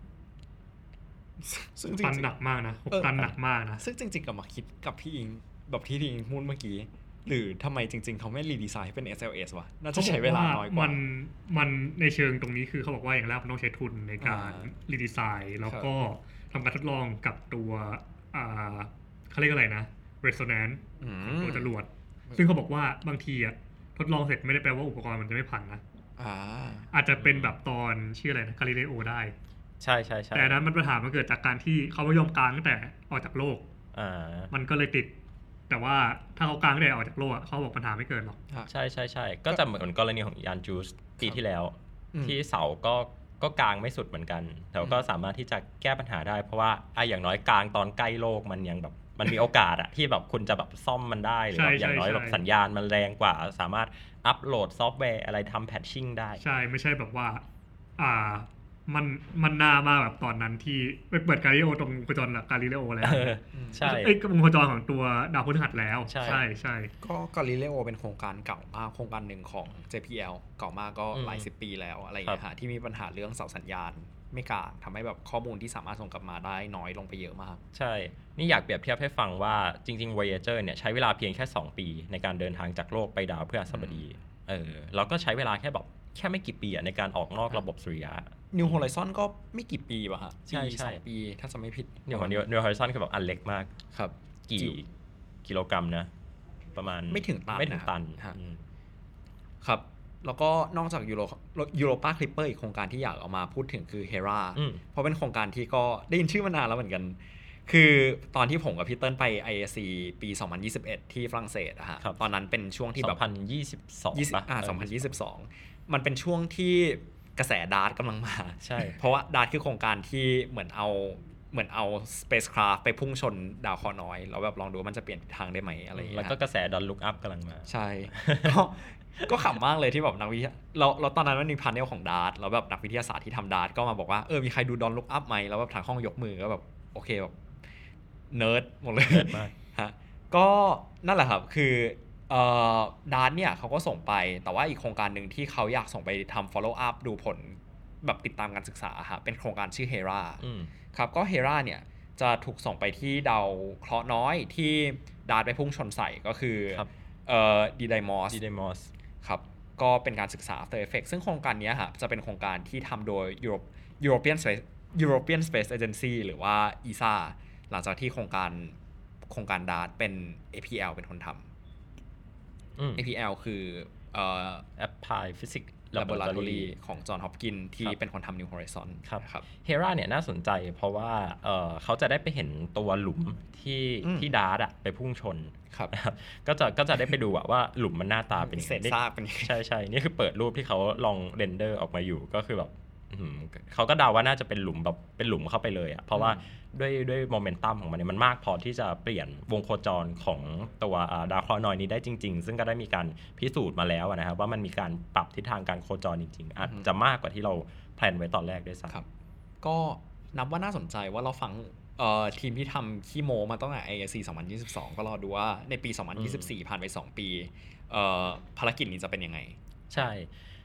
S4: ซึ่งจ
S5: ตัน
S4: ริง
S5: หนักมากนะหก
S4: เออ
S5: ตันหนักมากนะ
S4: ๆซึ่งจริงๆกับมาคิดกับพี่อิงแบบที่พี่อิงพูดเมื่อกี้หรือทำไมจริง ๆ เขาไม่รีดีไซน์ให้เป็น SLS วะ น่าจะใช้เวลาน้อยกว่า
S5: นมันในเชิงตรงนี้คือเขาบอกว่าอย่างแรกมันต้องใช้ทุนในการ
S4: อ่า
S5: รีดีไซน์แล้วก็ทำการทดลองกับตัวอ่าเขาเรียกอะไรนะ resonance
S4: อื
S5: ของตัว
S4: ม
S5: จรวด ซึ่งเขาบอกว่าบางทีอะ ทดลองเสร็จไม่ได้แปลว่าอุปกรณ์มันจะไม่พังนะ
S4: อ่า
S5: อาจจะเป็นแบบตอนชื่ออะไรนะกาลิเลโอได้
S3: ๆใช่ใช่ใช่
S5: แต่อันนั้นมันปัญหามันเกิดจากการที่เขาไม่ยอมกางตั้งแต่ออกจากโลก
S3: อ่า
S5: มันก็เลยติด แต่ว่าถ้าเขากางตั้งแต่ออกจากโลกอะเขาบอกปัญหาไม่เกิดหรอก
S3: ใช่ใช่ใช่ก็จะเหมือนกรณีของยานจูสปีที่แล้ว
S4: อืม
S3: ที่เสาก็ก็กลางไม่สุดเหมือนกัน แต่ก็สามารถที่จะแก้ปัญหาได้เพราะว่าไอะอย่างน้อยกลางตอนใกล้โลกมันยังแบบ มันมีโอกาสอะที่แบบคุณจะแบบซ่อมมันได้หรือแบบ
S5: ใช่
S3: อย่างน้อย
S5: ใช่
S3: แบบสัญญาณมันแรงกว่า สามารถอัปโหลดซอฟต์แวร์อะไรทำ patching ได้
S5: ใช่ไม่ใช่แบบว่า อ่ามันมันนานมากแบบตอนนั้นที่ไปเปิดกาลิเลโอตรงวงโคจรละกาลิเลโอแล้ว
S3: เออใช่
S5: เอ้ยวงโคจรของตัวดาวพฤหัสแล้ว
S3: ใช่
S5: ใช่ใช่
S4: ก็กาลิเลโอเป็นโครงการเก่ามากโครงการหนึ่งของ JPL เก่ามากก็หลายสิบปีแล้วอะไรอย่างเงี้ยฮะที่มีปัญหาเรื่องเสาสัญญาณ ไม่กางทำให้แบบข้อมูลที่สามารถส่งกลับมาได้น้อยลงไปเยอะมาก
S3: ใช่ นี่อยากเปรียบเทียบให้ฟังว่าจริง ๆ Voyager เนี่ยใช้เวลาเพียงแค่ 2 ปี ในการเดินทางจากโลกไปดาวพฤหัสบดีเออแล้วก็ใช้เวลาแค่แบบแค่ไม่กี่ปีอะในการออกนอกระบบสุริยะ
S4: New Horizon ก็ไม่กี่ปีป่ะฮะ
S3: ใช่
S4: ปี
S3: ใช่
S4: สองปีถ้าจะไม่ผิด
S3: อย่างของ New New Horizon คือแบบอันเล็กมาก
S4: ครับ
S3: กี่
S4: จิ๋ว
S3: กิโลกรัมนะ ประมาณ
S4: ไม่ถึงตัน
S3: ไม่ถึง
S4: นะครับ
S3: ตัน
S4: ฮะ
S3: อืม
S4: ครับ แล้วก็นอกจากยูโร Europa Clipper อีกโครงการที่อยากเอามาพูดถึงคือเฮรา
S3: อืม
S4: เพราะเป็นโครงการที่ก็ได้ยินชื่อมานานแล้วเหมือนกัน คือตอนที่ผมกับพี่เติ้ลไป IAC ปี 2021 ที่ฝรั่งเศสอะฮะ
S3: ครับ
S4: ตอนนั้นเป็นช่วงที่แบบ
S3: 2022
S4: 20
S3: ป่ะ
S4: อ่า
S3: เออ
S4: 2022 มันเป็นช่วงที่กระแส DART กำลังมา
S3: ใช่
S4: เพราะว่า DART คือโครงการที่เหมือนเอาเหมือนเอา spacecraft ไปพุ่งชนดาวเคราะห์น้อย แล้วแบบลองดูว่ามันจะเปลี่ยนทิศทางได้ไหมอะไรอย่างเงี้ย
S3: แล้วก็กระแส Don't Look Up กำลังมา
S4: ใช่ ก็ก็ขำมากเลยที่แบบนักวิทยาเราเราตอนนั้นมันมี panel ของ DART แล้วแบบนักวิทยาศาสตร์ที่ทำ DART ก็มาบอกว่าเออมีใครดู Don't Look Up ไหมแล้วแบบทั้งห้องยกมือก็แบบโอเคแบบเนิร์ดหมดเลย
S3: nerd มาก
S4: ฮะก็นั่นแหละครับคือเอ่อ DART เนี่ยเขาก็ส่งไปแต่ว่าอีกโครงการหนึ่งที่เขาอยากส่งไปทำ follow up ดูผลแบบติดตามการศึกษาฮะเป็นโครงการชื่อเฮรา
S3: อืม
S4: ครับก็เฮราเนี่ยจะถูกส่งไปที่ดาวเคราะห์น้อยที่ DART ไปพุ่งชนใส่ก็คือ
S3: ครับ
S4: เอ่อ
S3: Didymos Didymos
S4: ครับก็เป็นการศึกษา after effects ซึ่งโครงการเนี้ยฮะจะเป็นโครงการที่ทำโดย Europe European Space European Space Agency หรือว่า ESA หลังจากที่โครงการโครงการ DART เป็น APL เป็นคนทำ
S3: อืม
S4: APL คือเอ่อ
S3: แอ ปพลายฟิสิกส์
S4: Laboratory ของ John Hopkins ที่
S3: ครับ
S4: เป็นคนทำ New Horizon
S3: ครับ
S4: ครับ
S3: เฮราเนี่ยน่าสนใจเพราะว่าเอ่อเขาจะได้ไปเห็นตัวหลุมที่
S4: อืม
S3: ที่ DART อะไปพุ่งชน
S4: ครับ
S3: นะครับก็จะก็จะได้ไปดูอะว่าหลุมมันหน้าตาเป็นยังไงเศ
S4: ษซากเป็นยังไง
S3: ใช่ใช่นี่คือเปิดรูปที่เขาลอง render ออกมาอยู่ก็คือแบบอื้อหือ เขาก็เดาว่าน่าจะเป็นหลุมแบบเป็นหลุมเข้าไปเลยอะเพราะว่าด้วยด้วยโมเมนตัมของมันเนี่ยมันมากพอที่จะเปลี่ยนวงโคจรของตัวอ่าดาวเคราะห์น้อยนี้ได้จริง ๆ ซึ่งก็ได้มีการพิสูจน์มาแล้วอะนะครับว่ามันมีการปรับทิศทางการโคจรจริง ๆ อาจจะมากกว่าที่เรา plan ไว้ตอนแรกด้วยซ้ำ
S4: ครับก็นับว่าน่าสนใจว่าเราฟังเอ่อทีมที่ทำขี้โมมาตั้งแต่ IAC 2022 ก็รอดูว่าในปี 2024 ผ่านไป 2 ปีเอ่อภารกิจนี้จะเป็นยังไง
S3: ใช่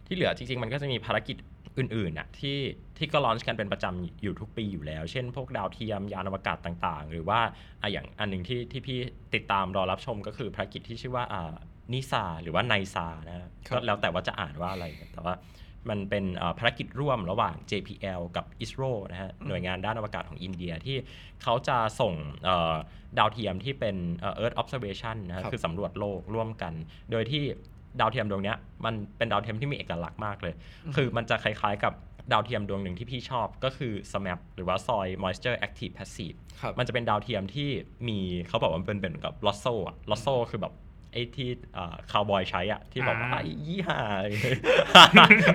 S3: ที่เหลือจริงๆ มันก็จะมีภารกิจ อื่นๆน่ะที่ที่ก็ลอนช์กันเป็นประจำอยู่ทุกปีอยู่แล้ว เช่น พวกดาวเทียมยานอวกาศต่างๆ หรือว่าอะอย่างอันหนึ่งที่ที่พี่ติดตามรอรับชมก็คือภารกิจที่ชื่อว่าอ่านิซาหรือว่าไนซานะฮะ
S4: ครับ
S3: ก็แล้วแต่ว่าจะอ่านว่าอะไรแต่ว่ามันเป็นอ่าภารกิจร่วมระหว่าง JPL กับ ISRO นะฮะ หน่วยงานด้านอวกาศของอินเดียที่เขาจะส่งเอ่อดาวเทียมที่เป็นเอ่อ Earth observation นะฮะ
S4: ครับ
S3: คือสำรวจโลกร่วมกัน โดยที่ ดาวเทียมดวงเนี้ยมันเป็นดาวเทียมที่มีเอกลักษณ์มากเลย คือมันจะคล้ายๆกับดาวเทียมดวงหนึ่งที่พี่ชอบก็คือ SMAP หรือว่า Soil Moisture Active Passive
S4: ครับ
S3: มันจะเป็นดาวเทียมที่มีเขาบอกว่ามันเป็นเป็นกับ lasso อะ lasso คือแบบไอ้ที่คาวบอยใช้อะที่บอกว่า
S5: อ่า
S3: ไอ้ยี่ฮ่า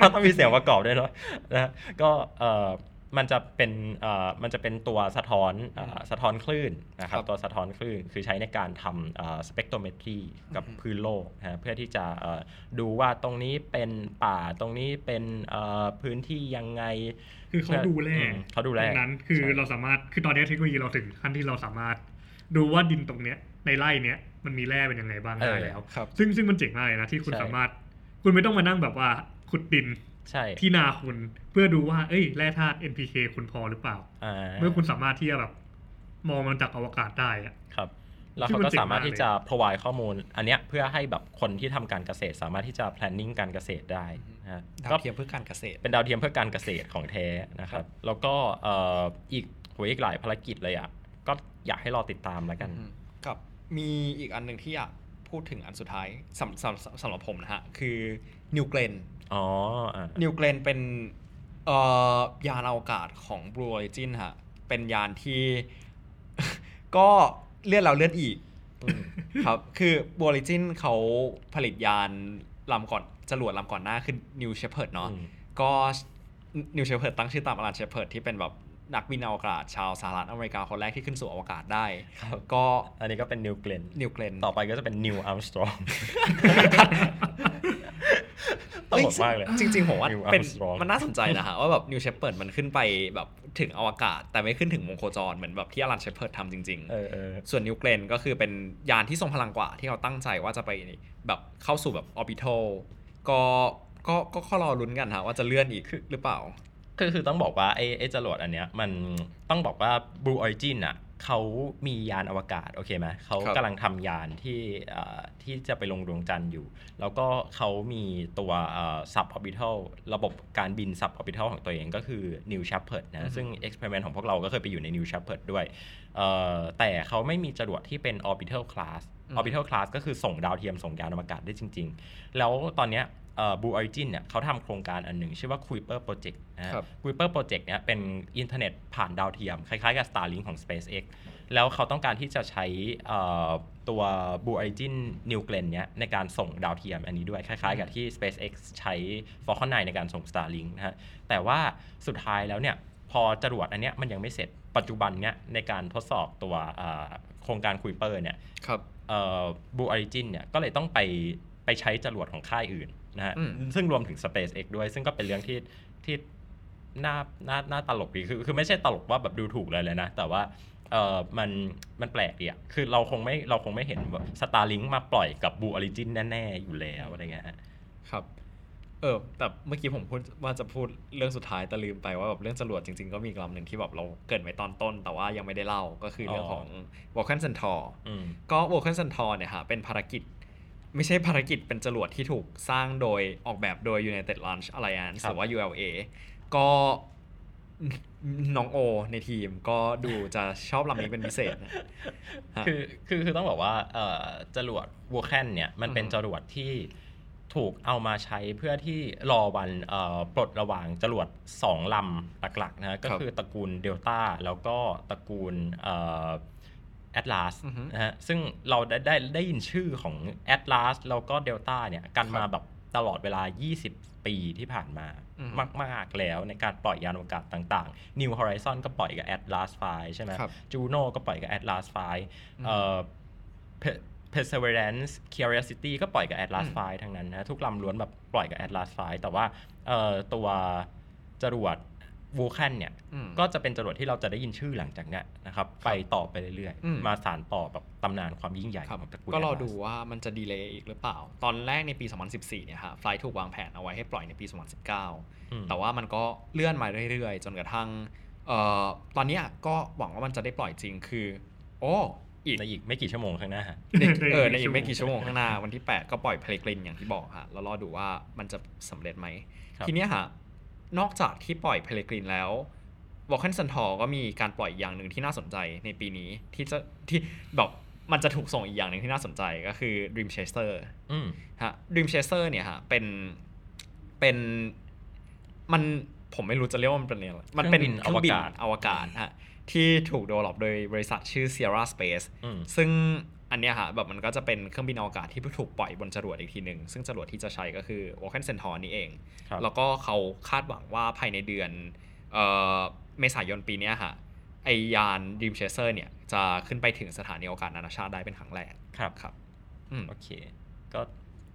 S3: มันต้องมีเสียงประกอบด้วยเนาะนะก็เอ่อ มันจะเป็นเอ่อมันจะเป็นตัวสะท้อนเอ่อสะท้อนคลื่นนะครับ
S4: ครับ
S3: ตัวสะท้อนคลื่นคือใช้ในการทำสเปกโทรเมตรีกับ
S4: อือฮึ
S3: พื้นโลกนะฮะเพื่อที่จะเอ่อดูว่าตรงนี้เป็นป่าตรงนี้เป็นเอ่อพื้นที่ยังไง
S5: คือเขาดูแล
S3: อืมเขาดูแล
S5: ดังนั้นคือ
S3: ใช่
S5: เราสามารถคือตอนนี้เทคโนโลยีเราถึงขั้นที่เราสามารถดูว่าดินตรงเนี้ยในไร่เนี้ยมันมีแร่เป็นยังไงบ้าง
S3: เออ
S5: ได้แล้ว
S4: ครับ
S5: ซึ่งซึ่งมันเจ๋งมากเลยนะที่คุณ
S3: ใช่
S5: สามารถ คุณไม่ต้องมานั่งแบบว่าขุดดิน
S3: ใช่
S5: ที่นาคุณเพื่อดูว่าเอ้ยแร่ธาตุ NPK คุณพอหรือเปล่า
S3: อ่า
S5: เมื่อคุณสามารถที่จะแบบมองมันจากอวกาศได้อะ
S3: ครับแล้ว
S5: ซึ่ง
S3: เขา
S5: มัน
S3: ก็
S5: เจ๋ง
S3: สามารถ
S5: มาก
S3: ที่จะ provide ข้อมูล อันเนี้ยเพื่อให้แบบคนที่ทำการเกษตร สามารถที่จะ planning การเกษตรได้นะฮะ
S4: ดา
S3: ก็
S4: วเทียมเพื่อการเกษตร
S3: เป็นดาวเทียมเพื่อการเกษตรของแท้นะครับ แล้วก็เอ่ออีกโหอีกหลายภารกิจเลยอะก็อยากให้รอติดตามแล้วกัน
S4: อืมกับมีอีกอันหนึ่งที่อยากพูดถึงอันสุดท้ายสำสำสำหรับผมนะฮะคือนิวเกรน
S3: อ๋ออ่า
S4: นิวเกรนเป็นเอ่อยานอวกาศของ Blue Origin ฮะ เป็นยานที่ ก็เลื่อนแล้วเลื่อนอีก
S3: อืม
S4: ครับ คือ Blue Origin เขาผลิตยานลำก่อนจรวดลำก่อนหน้าคือ New Shepard เนาะ
S3: อืม
S4: ก็ New Shepard ตั้งชื่อตามอลัน Shepard ที่เป็นแบบนักบินอวกาศชาวสหรัฐอเมริกาคนแรกที่ขึ้นสู่อวกาศได้
S3: ครับ
S4: ก็
S3: อันนี้ก็เป็น
S4: New Glenn New Glenn
S3: ต่อไปก็จะเป็น New Armstrong ตลกมากเลย
S4: จริง ๆ ผมว่า
S3: Neil
S4: เป็น
S3: Armstrong
S4: มันน่าสนใจนะฮะว่าแบบ New Shepard มันขึ้นไปแบบถึงอวกาศ แต่ไม่ขึ้นถึงวงโคจรเหมือนแบบที่ Alan Shepard ทำจริง
S3: เออเออ
S4: ๆ ส่วน New Glenn ก็คือเป็นยานที่ทรงพลังกว่าที่เขาตั้งใจว่าจะไปแบบเข้าสู่แบบออร์บิทัลก็ก็ก็ต้องรอลุ้นกันฮะว่าจะเลื่อนอีกหรือเปล่า
S3: คือคือต้องบอกว่าไอ้ไอ้จรวดอันเนี้ยมันต้องบอกว่า Blue Origin อะ เขามียานอวกาศโอเคไหมเขา
S4: ครับ
S3: กำลังทำยานที่เอ่อที่จะไปลงดวงจันทร์อยู่ แล้วก็เขามีตัว suborbital ระบบการบิน suborbital ของตัวเองก็คือ New Shepard นะซึ่ง experiment ของพวกเราก็เคยไปอยู่ใน New Shepard ด้วยเอ่อแต่เขาไม่มีจรวดที่เป็น orbital class
S4: อืม
S3: orbital class ก็คือส่งดาวเทียมส่งยานอวกาศได้จริง ๆ แล้วตอนเนี้ย Blue Origin เนี่ยเขาทำโครงการอันหนึ่งชื่อว่า Kuiper Project นะฮะ
S4: ครับ
S3: Kuiper Project เนี่ยเป็นอินเทอร์เน็ตผ่านดาวเทียม คล้ายๆกับ Starlink ของ SpaceX แล้วเขาต้องการที่จะใช้เอ่อตัว Blue Origin New Glenn เนี่ยในการส่งดาวเทียมอันนี้ด้วย คล้ายๆ กับที่ SpaceX ใช้ Falcon 9ในการส่ง Starlink นะฮะแต่ว่าสุดท้ายแล้วเนี่ยพอจรวดอันเนี้ยมันยังไม่เสร็จปัจจุบันเนี่ยในการทดสอบตัวเอ่อโครงการ Kuiper เนี่ย
S4: ครับ
S3: Blue Origin เนี่ยก็เลยต้องไปไปใช้จรวดของค่ายอื่น นะฮะ
S4: อืม
S3: ซึ่งรวมถึง SpaceX ด้วย ซึ่งก็เป็นเรื่องที่ที่น่าน่าน่าตลกดีคือคือไม่ใช่ตลกว่าแบบดูถูกเลยเลยนะ แต่ว่าเออมันมันแปลกดีอะคือเราคงไม่เราคงไม่เห็นว่า Starlink มาปล่อยกับ Blue Origin แน่ๆ อยู่แล้วอะไรเงี้ยฮะ
S4: ครับเออแต่เมื่อกี้ผมพูดว่าจะพูดเรื่องสุดท้ายแต่ลืมไปว่าแบบเรื่องจรวดจริงๆ ก็มีอีกลำหนึ่งที่แบบเราเกริดไว้ตอนต้น แต่ว่ายังไม่ได้เล่าก็คือเรื่อง
S3: อ๋อ
S4: ของ Vulcan Centaur
S3: อืม
S4: ก็ Vulcan Centaur เนี่ยฮะเป็นภารกิจ ไม่ใช่ภารกิจเป็นจรวดที่ถูกสร้างโดยออกแบบโดย United Launch Alliance
S3: ครับ
S4: หรือว่า ULA ก็น้องโอในทีมก็ดูจะชอบลำนี้เป็นพิเศษนะฮะ
S3: คือคือคือต้องบอกว่าเอ่อจรวดวัวแคนเนี่ย มันเป็น
S4: อือฮึ
S3: จรวดที่ถูกเอามาใช้เพื่อที่รอวันเอ่อปลดระหว่างจรวด 2 ลำหลักๆนะฮะก็คือตระกูลเดลต้าแล้วก็ตระกูล แอตลาส
S4: อือฮึ
S3: นะฮะซึ่งเราได้ได้ได้ยินชื่อของแอตลาสแล้วก็เดลต้าเนี่ยกันมาแบบตลอดเวลา 20 ปีที่ผ่านมา
S4: อือฮึ
S3: มาก ๆ แล้วในการปล่อยยานอวกาศต่างๆ New Horizon ก็ปล่อยกับ Atlas V ใช่ไหม
S4: ครับ
S3: จูโน่ก็ปล่อยกับ Atlas V เอ่อ Pe- Perseverance Curiosity ก็ปล่อยกับ Atlas
S4: อืม
S3: V ทั้งนั้นนะทุกลำล้วนแบบปล่อยกับ Atlas V แต่ว่าเอ่อตัวจรวด Vulcan เนี่ย
S4: อืม
S3: ก็จะเป็นจรวดที่เราจะได้ยินชื่อหลังจากเนี้ยนะครับไปต่อไปเรื่อย
S4: อืม
S3: ๆมาสานต่อแบบตำนานความยิ่งใหญ่
S4: ครับ
S3: ของตระกูล
S4: ก็รอ
S3: Atlas
S4: ดูว่ามันจะดีเลย์อีกหรือเปล่า ตอนแรกในปี 2014 เนี่ยฮะไฟล์ถูกวางแผนเอาไว้ให้ปล่อยในปี
S3: อืม
S4: 2019 แต่ว่ามันก็เลื่อนมาเรื่อยๆ จนกระทั่งเอ่อตอนเนี้ยก็หวังว่ามันจะได้ปล่อยจริงคือ โอ้อีก
S3: ในอีกไม่กี่ชั่วโมงข้างหน้า
S4: เด็ก
S5: ในอีก
S4: เออใน
S5: ไม่
S4: อี
S5: กี่
S4: กไม่กี่
S5: ชั่
S4: ชั่ว
S5: ว
S4: โม
S5: โม
S4: ง
S5: ง
S4: ข้างหน้าวันที่ 8 ก็ปล่อย Peregrine อย่างที่บอกฮะแล้วรอดูว่ามันจะสำเร็จไหม
S3: ครับ
S4: ทีเนี้ยฮะ นอกจากที่ปล่อย Peregrine แล้ว Vulcan Centaur็มีการปล่อยอีกอย่างหนึ่งที่น่าสนใจในปีนี้ที่จะที่แบบมันจะถูกส่งอีกอย่างหนึ่งที่น่าสนใจก็คือ Dream Chaser
S3: อืม
S4: ฮะ Dream Chaser เนี่ยฮะเป็นเป็นมันผมไม่รู้จะเรียกว่ามันเป็นอะไรมันเป็น
S3: เครื่องบิน
S4: อวกาศฮะที่ถูก develop โดยบริษัทชื่อ Sierra Space
S3: อืม
S4: ซึ่ง อันเนี้ยฮะแบบมันก็จะเป็นเครื่องบินอวกาศที่ถูกปล่อยบนจรวดอีกทีหนึ่งซึ่งจรวดที่จะใช้ก็คือ Vulcan Centaur นี่เอง
S3: ครับ
S4: แล้วก็เขาคาดหวังว่าภายในเดือนเอ่อเมษายนปีเนี้ยฮะไอยาน Dream Chaser เนี่ยจะขึ้นไปถึงสถานีอวกาศนานาชาติได้เป็นครั้งแรก
S3: ครับ
S4: ครับอืม
S3: โอเค ก็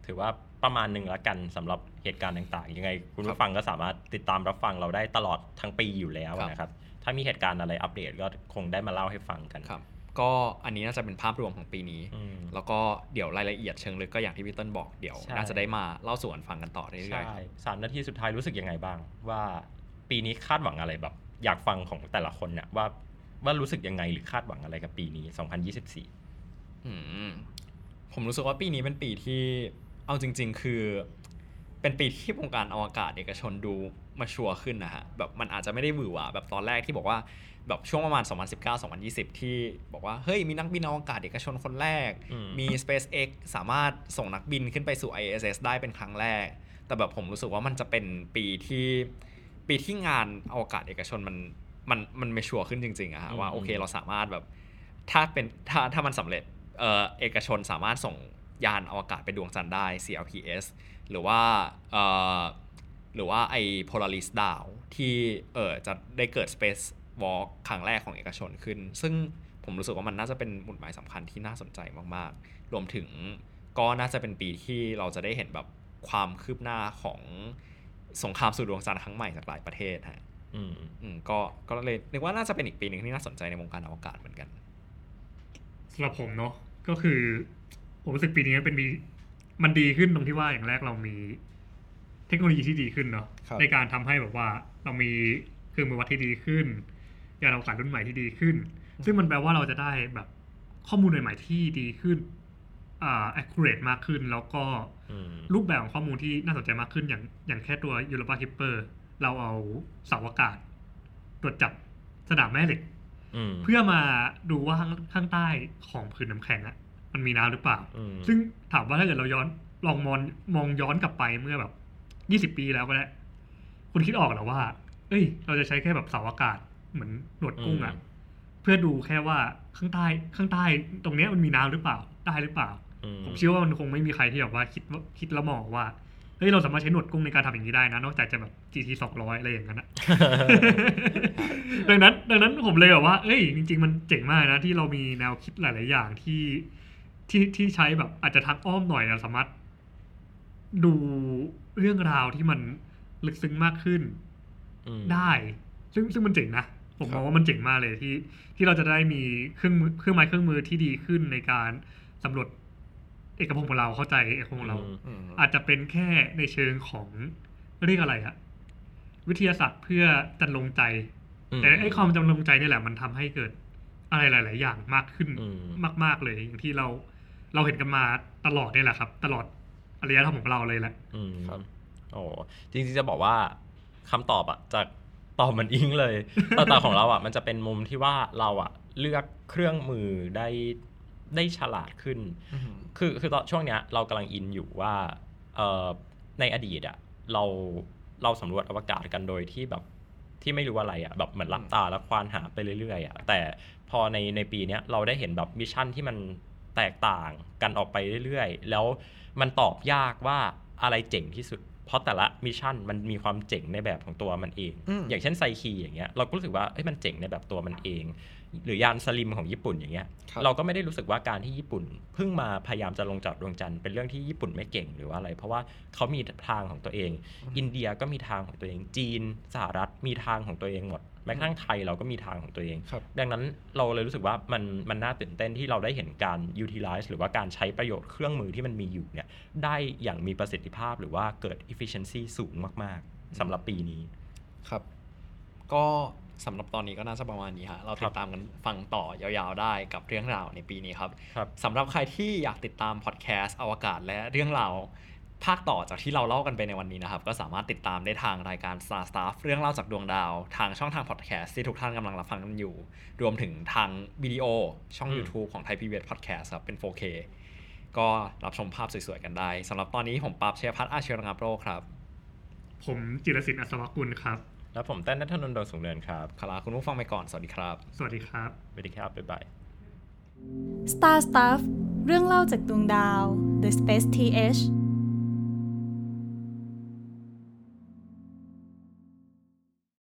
S3: ถือว่าประมาณหนึ่งละกันสำหรับเหตุการณ์ต่างๆ ยังไง คุณ
S4: ครั
S3: ผู้
S4: บ
S3: ฟังก็สามารถติดตามรับฟังเราได้ตลอดทั้งปีอยู่แล้ว
S4: ครับ
S3: นะครับ ถ้ามีเหตุการณ์อะไรอัปเดตก็คงได้มาเล่าให้ฟังกัน
S4: ครับ ก็อันนี้น่าจะเป็นภาพรวมของปีนี้
S3: อืม
S4: แล้วก็เดี๋ยวรายละเอียดเชิงลึกก็อย่างที่พี่เติ้ลบอกเดี๋ยว
S3: ใช่
S4: น่าจะได้มาเล่าสู่กันฟังกันต่อเรื่อย
S3: ใช่สามนาทีสุดท้ายรู้สึกยังไงบ้าง ว่าปีนี้คาดหวังอะไรแบบ อยากฟังของแต่ละคนเนี่ยว่าว่ารู้สึกยังไงหรือคาดหวังอะไรกับปีนี้ 2024
S4: ๆอืมผมรู้สึกว่าปีนี้เป็นปีที่เอาจริง ๆ คือ เป็นปีที่วงการอวกาศเอกชนดูมาชัวร์ขึ้นนะฮะแบบมันอาจจะไม่ได้หวือหวาแบบตอนแรกที่บอกว่า แบบช่วงประมาณ 2019-2020 ที่บอกว่า เฮ้ย มีนักบินอวกาศเอกชนคนแรก
S3: อืม
S4: มี SpaceX สามารถส่งนักบินขึ้นไปสู่ ISS ได้เป็นครั้งแรก แต่แบบผมรู้สึกว่ามันจะเป็นปีที่ปีที่งานอวกาศเอกชนมันมันมันไม่ชัวร์ขึ้นจริงๆอะฮะ
S3: อืม
S4: ว่าโอเคเราสามารถแบบถ้าเป็นถ้าถ้ามันสำเร็จเอ่อเอกชนสามารถส่งยานอวกาศไปดวงจันทร์ได้ CLPS หรือว่าเอ่อหรือว่าไอ้ Polaris ดาวที่เออจะได้เกิด Space Walk ครั้งแรกของเอกชนขึ้น ซึ่งผมรู้สึกว่ามันน่าจะเป็นหมุดหมายสำคัญที่น่าสนใจมากๆ รวมถึงก็น่าจะเป็นปีที่เราจะได้เห็นแบบความคืบหน้าของสงครามสู่ดวงจันทร์ครั้งใหม่จากหลายประเทศฮะ
S3: อืม
S4: อืมก็ก็เลยนึกว่าน่าจะเป็นอีกปีหนึ่งที่น่าสนใจในวงการอวกาศเหมือนกัน
S5: สำหรับผมเนาะก็คือผมรู้สึกปีนี้เป็นปีมันดีขึ้นตรงที่ว่าอย่างแรกเรามีเทคโนโลยีที่ดีขึ้นเนาะ
S4: ครับ
S5: ในการทำให้แบบว่าเรามีเครื่องมือวัดที่ดีขึ้น ยานอวกาศรุ่นใหม่ที่ดีขึ้น ซึ่งมันแปลว่าเราจะได้แบบข้อมูลใหม่ๆที่ดีขึ้นอ่า accurate มากขึ้น แล้วก็
S3: อืม
S5: รูปแบบของข้อมูลที่น่าสนใจมากขึ้นอย่างอย่างแค่ตัว Europa Clipper เราเอาเสาอากาศ ตรวจจับสนามแม่เหล็ก
S3: อืม
S5: เพื่อมาดูว่าข้างข้างใต้ของผืนน้ำแข็งอะมันมีน้ำหรือเปล่า
S3: อืม
S5: ซึ่งถามว่าถ้าเกิดเราย้อนลองมองมองย้อนกลับไปเมื่อแบบยี่สิบปีแล้วก็ได้ คุณคิดออกเหรอว่า เอ้ย เราจะใช้แค่แบบเสาอากาศ เหมือนหนวดกุ้งอะ
S3: อืม
S5: เพื่อดูแค่ว่าข้างใต้ข้างใต้ตรงเนี้ยมันมีน้ำหรือเปล่าได้หรือเปล่า
S3: อืม
S5: ผมเชื่อว่ามันคงไม่มีใครที่แบบว่าคิดว่าคิดแล้วมองว่าเฮ้ยเราสามารถใช้หนวดกุ้งในการทำอย่างนี้ได้นะ นอกจากจะแบบ GT สองร้อยอะไรอย่างนั้นอะดังนั้น ดังนั้นผมเลยแบบว่า เอ้ย จริง ๆ มันเจ๋งมากนะ ที่เรามีแนวคิดหลาย ๆ อย่างที่ที่ที่ใช้แบบอาจจะทางอ้อมหน่อยเราสามารถ ดูเรื่องราวที่มันลึกซึ้งมากขึ้น
S3: อืม
S5: ได้ ซึ่งซึ่งมันเจ๋งนะ ผม
S4: ครั
S5: ม
S4: บ
S5: องว่ามันเจ๋งมากเลยที่ที่เราจะได้มีเครื่องมือเครื่องไม้เครื่องมือที่ดีขึ้นในการสำรวจเอกภพของเราเข้าใจเอกภพของเรา
S3: อืม
S4: อืม
S5: อาจจะเป็นแค่ในเชิงของเรียกอะไรอะวิทยาศาสตร์เพื่อจันลงใจ
S3: อืม
S5: แต่ไอ้ความจำลงใจนี่แหละมันทำให้เกิดอะไรหลาย ๆ อย่างมากขึ้น
S3: อืม
S5: มาก ๆเลย อย่างที่เราเราเห็นกันมาตลอดนี่แหละครับ ตลอดอารยธรรมของเราเลยแหละ
S3: อืม
S4: ครับ
S3: โอ้จริง ๆ จะบอกว่าคำตอบอะจาก ตอบเหมือนอิงเลยแต่แต่ของเราอะมันจะเป็นมุมที่ว่าเราอะเลือกเครื่องมือได้ได้ฉลาดขึ้น
S4: อืม
S3: คือคือตอนช่วงเนี้ยเรากำลังอินอยู่ว่าเอ่อในอดีตอะเราเราสำรวจอวกาศกันโดยที่แบบที่ไม่รู้อะไรอะแบบเหมือนหลับตาแล้วควานหาไปเรื่อยๆอะแต่พอในในปีเนี้ยเราได้เห็นแบบ mission ที่มันแตกต่างกันออกไปเรื่อยๆ แล้วมันตอบยากว่าอะไรเจ๋งที่สุด เพราะแต่ละ mission มันมีความเจ๋งในแบบของตัวมันเอง
S4: อืม
S3: อย่างเช่นไซคีอย่างเงี้ยเราก็รู้สึกว่าเอ้ยมันเจ๋งในแบบตัวมันเอง หรือยาน SLIM ของญี่ปุ่นอย่างเงี้ย
S4: ครับ
S3: เราก็ไม่ได้รู้สึกว่าการที่ญี่ปุ่นเพิ่งมาพยายามจะลงจอดดวงจันทร์เป็นเรื่องที่ญี่ปุ่นไม่เก่งหรือว่าอะไร เพราะว่าเขามีทางของตัวเอง อินเดียก็มีทางของตัวเองจีนสหรัฐมีทางของตัวเองหมด แม้กระทั่งไทยเราก็มีทางของตัวเอง
S4: ครับ
S3: ดังนั้นเราเลยรู้สึกว่ามันมันน่าตื่นเต้นที่เราได้เห็นการ utilize หรือว่าการใช้ประโยชน์เครื่องมือที่มันมีอยู่เนี่ยได้อย่างมีประสิทธิภาพหรือว่าเกิด efficiency สูงมากๆสำหรับปีนี้
S4: ครับ ก็สำหรับตอนนี้ก็น่าจะประมาณนี้ฮะ เราติดตามกันฟังต่อยาวๆได้กับเรื่องราวในปีนี้ครับ
S3: ครับ
S4: สำหรับใครที่อยากติดตามพอดแคสต์อวกาศและเรื่องราว ภาคต่อจากที่เราเล่ากันไปในวันนี้นะครับ ก็สามารถติดตามได้ทางรายการ Star Stuff เรื่องเล่าจากดวงดาว ทางช่องทางพอดแคสต์ที่ทุกท่านกำลังรับฟังกันอยู่ รวมถึงทางวิดีโอช่อง
S3: อืม
S4: YouTube ของ Thai PBS Podcast ครับเป็น 4K ก็รับชมภาพสวยๆกันได้สำหรับตอนนี้ผมปราบเชียร์พัฒน์อาเชียรงามโรครับ
S5: ผมจิรศิลป์อัศวกุลครับ
S3: แล้วผมเต้นนัทนนท์ดวงสูงเนินครับ
S4: คาราคุณผู้ฟังไปก่อนสวัสดีครับ
S5: สวัสดีครับ
S3: สวัสดีครับบ๊ายบาย
S2: Star Stuff เรื่องเล่าจากดวงดาว The Space TH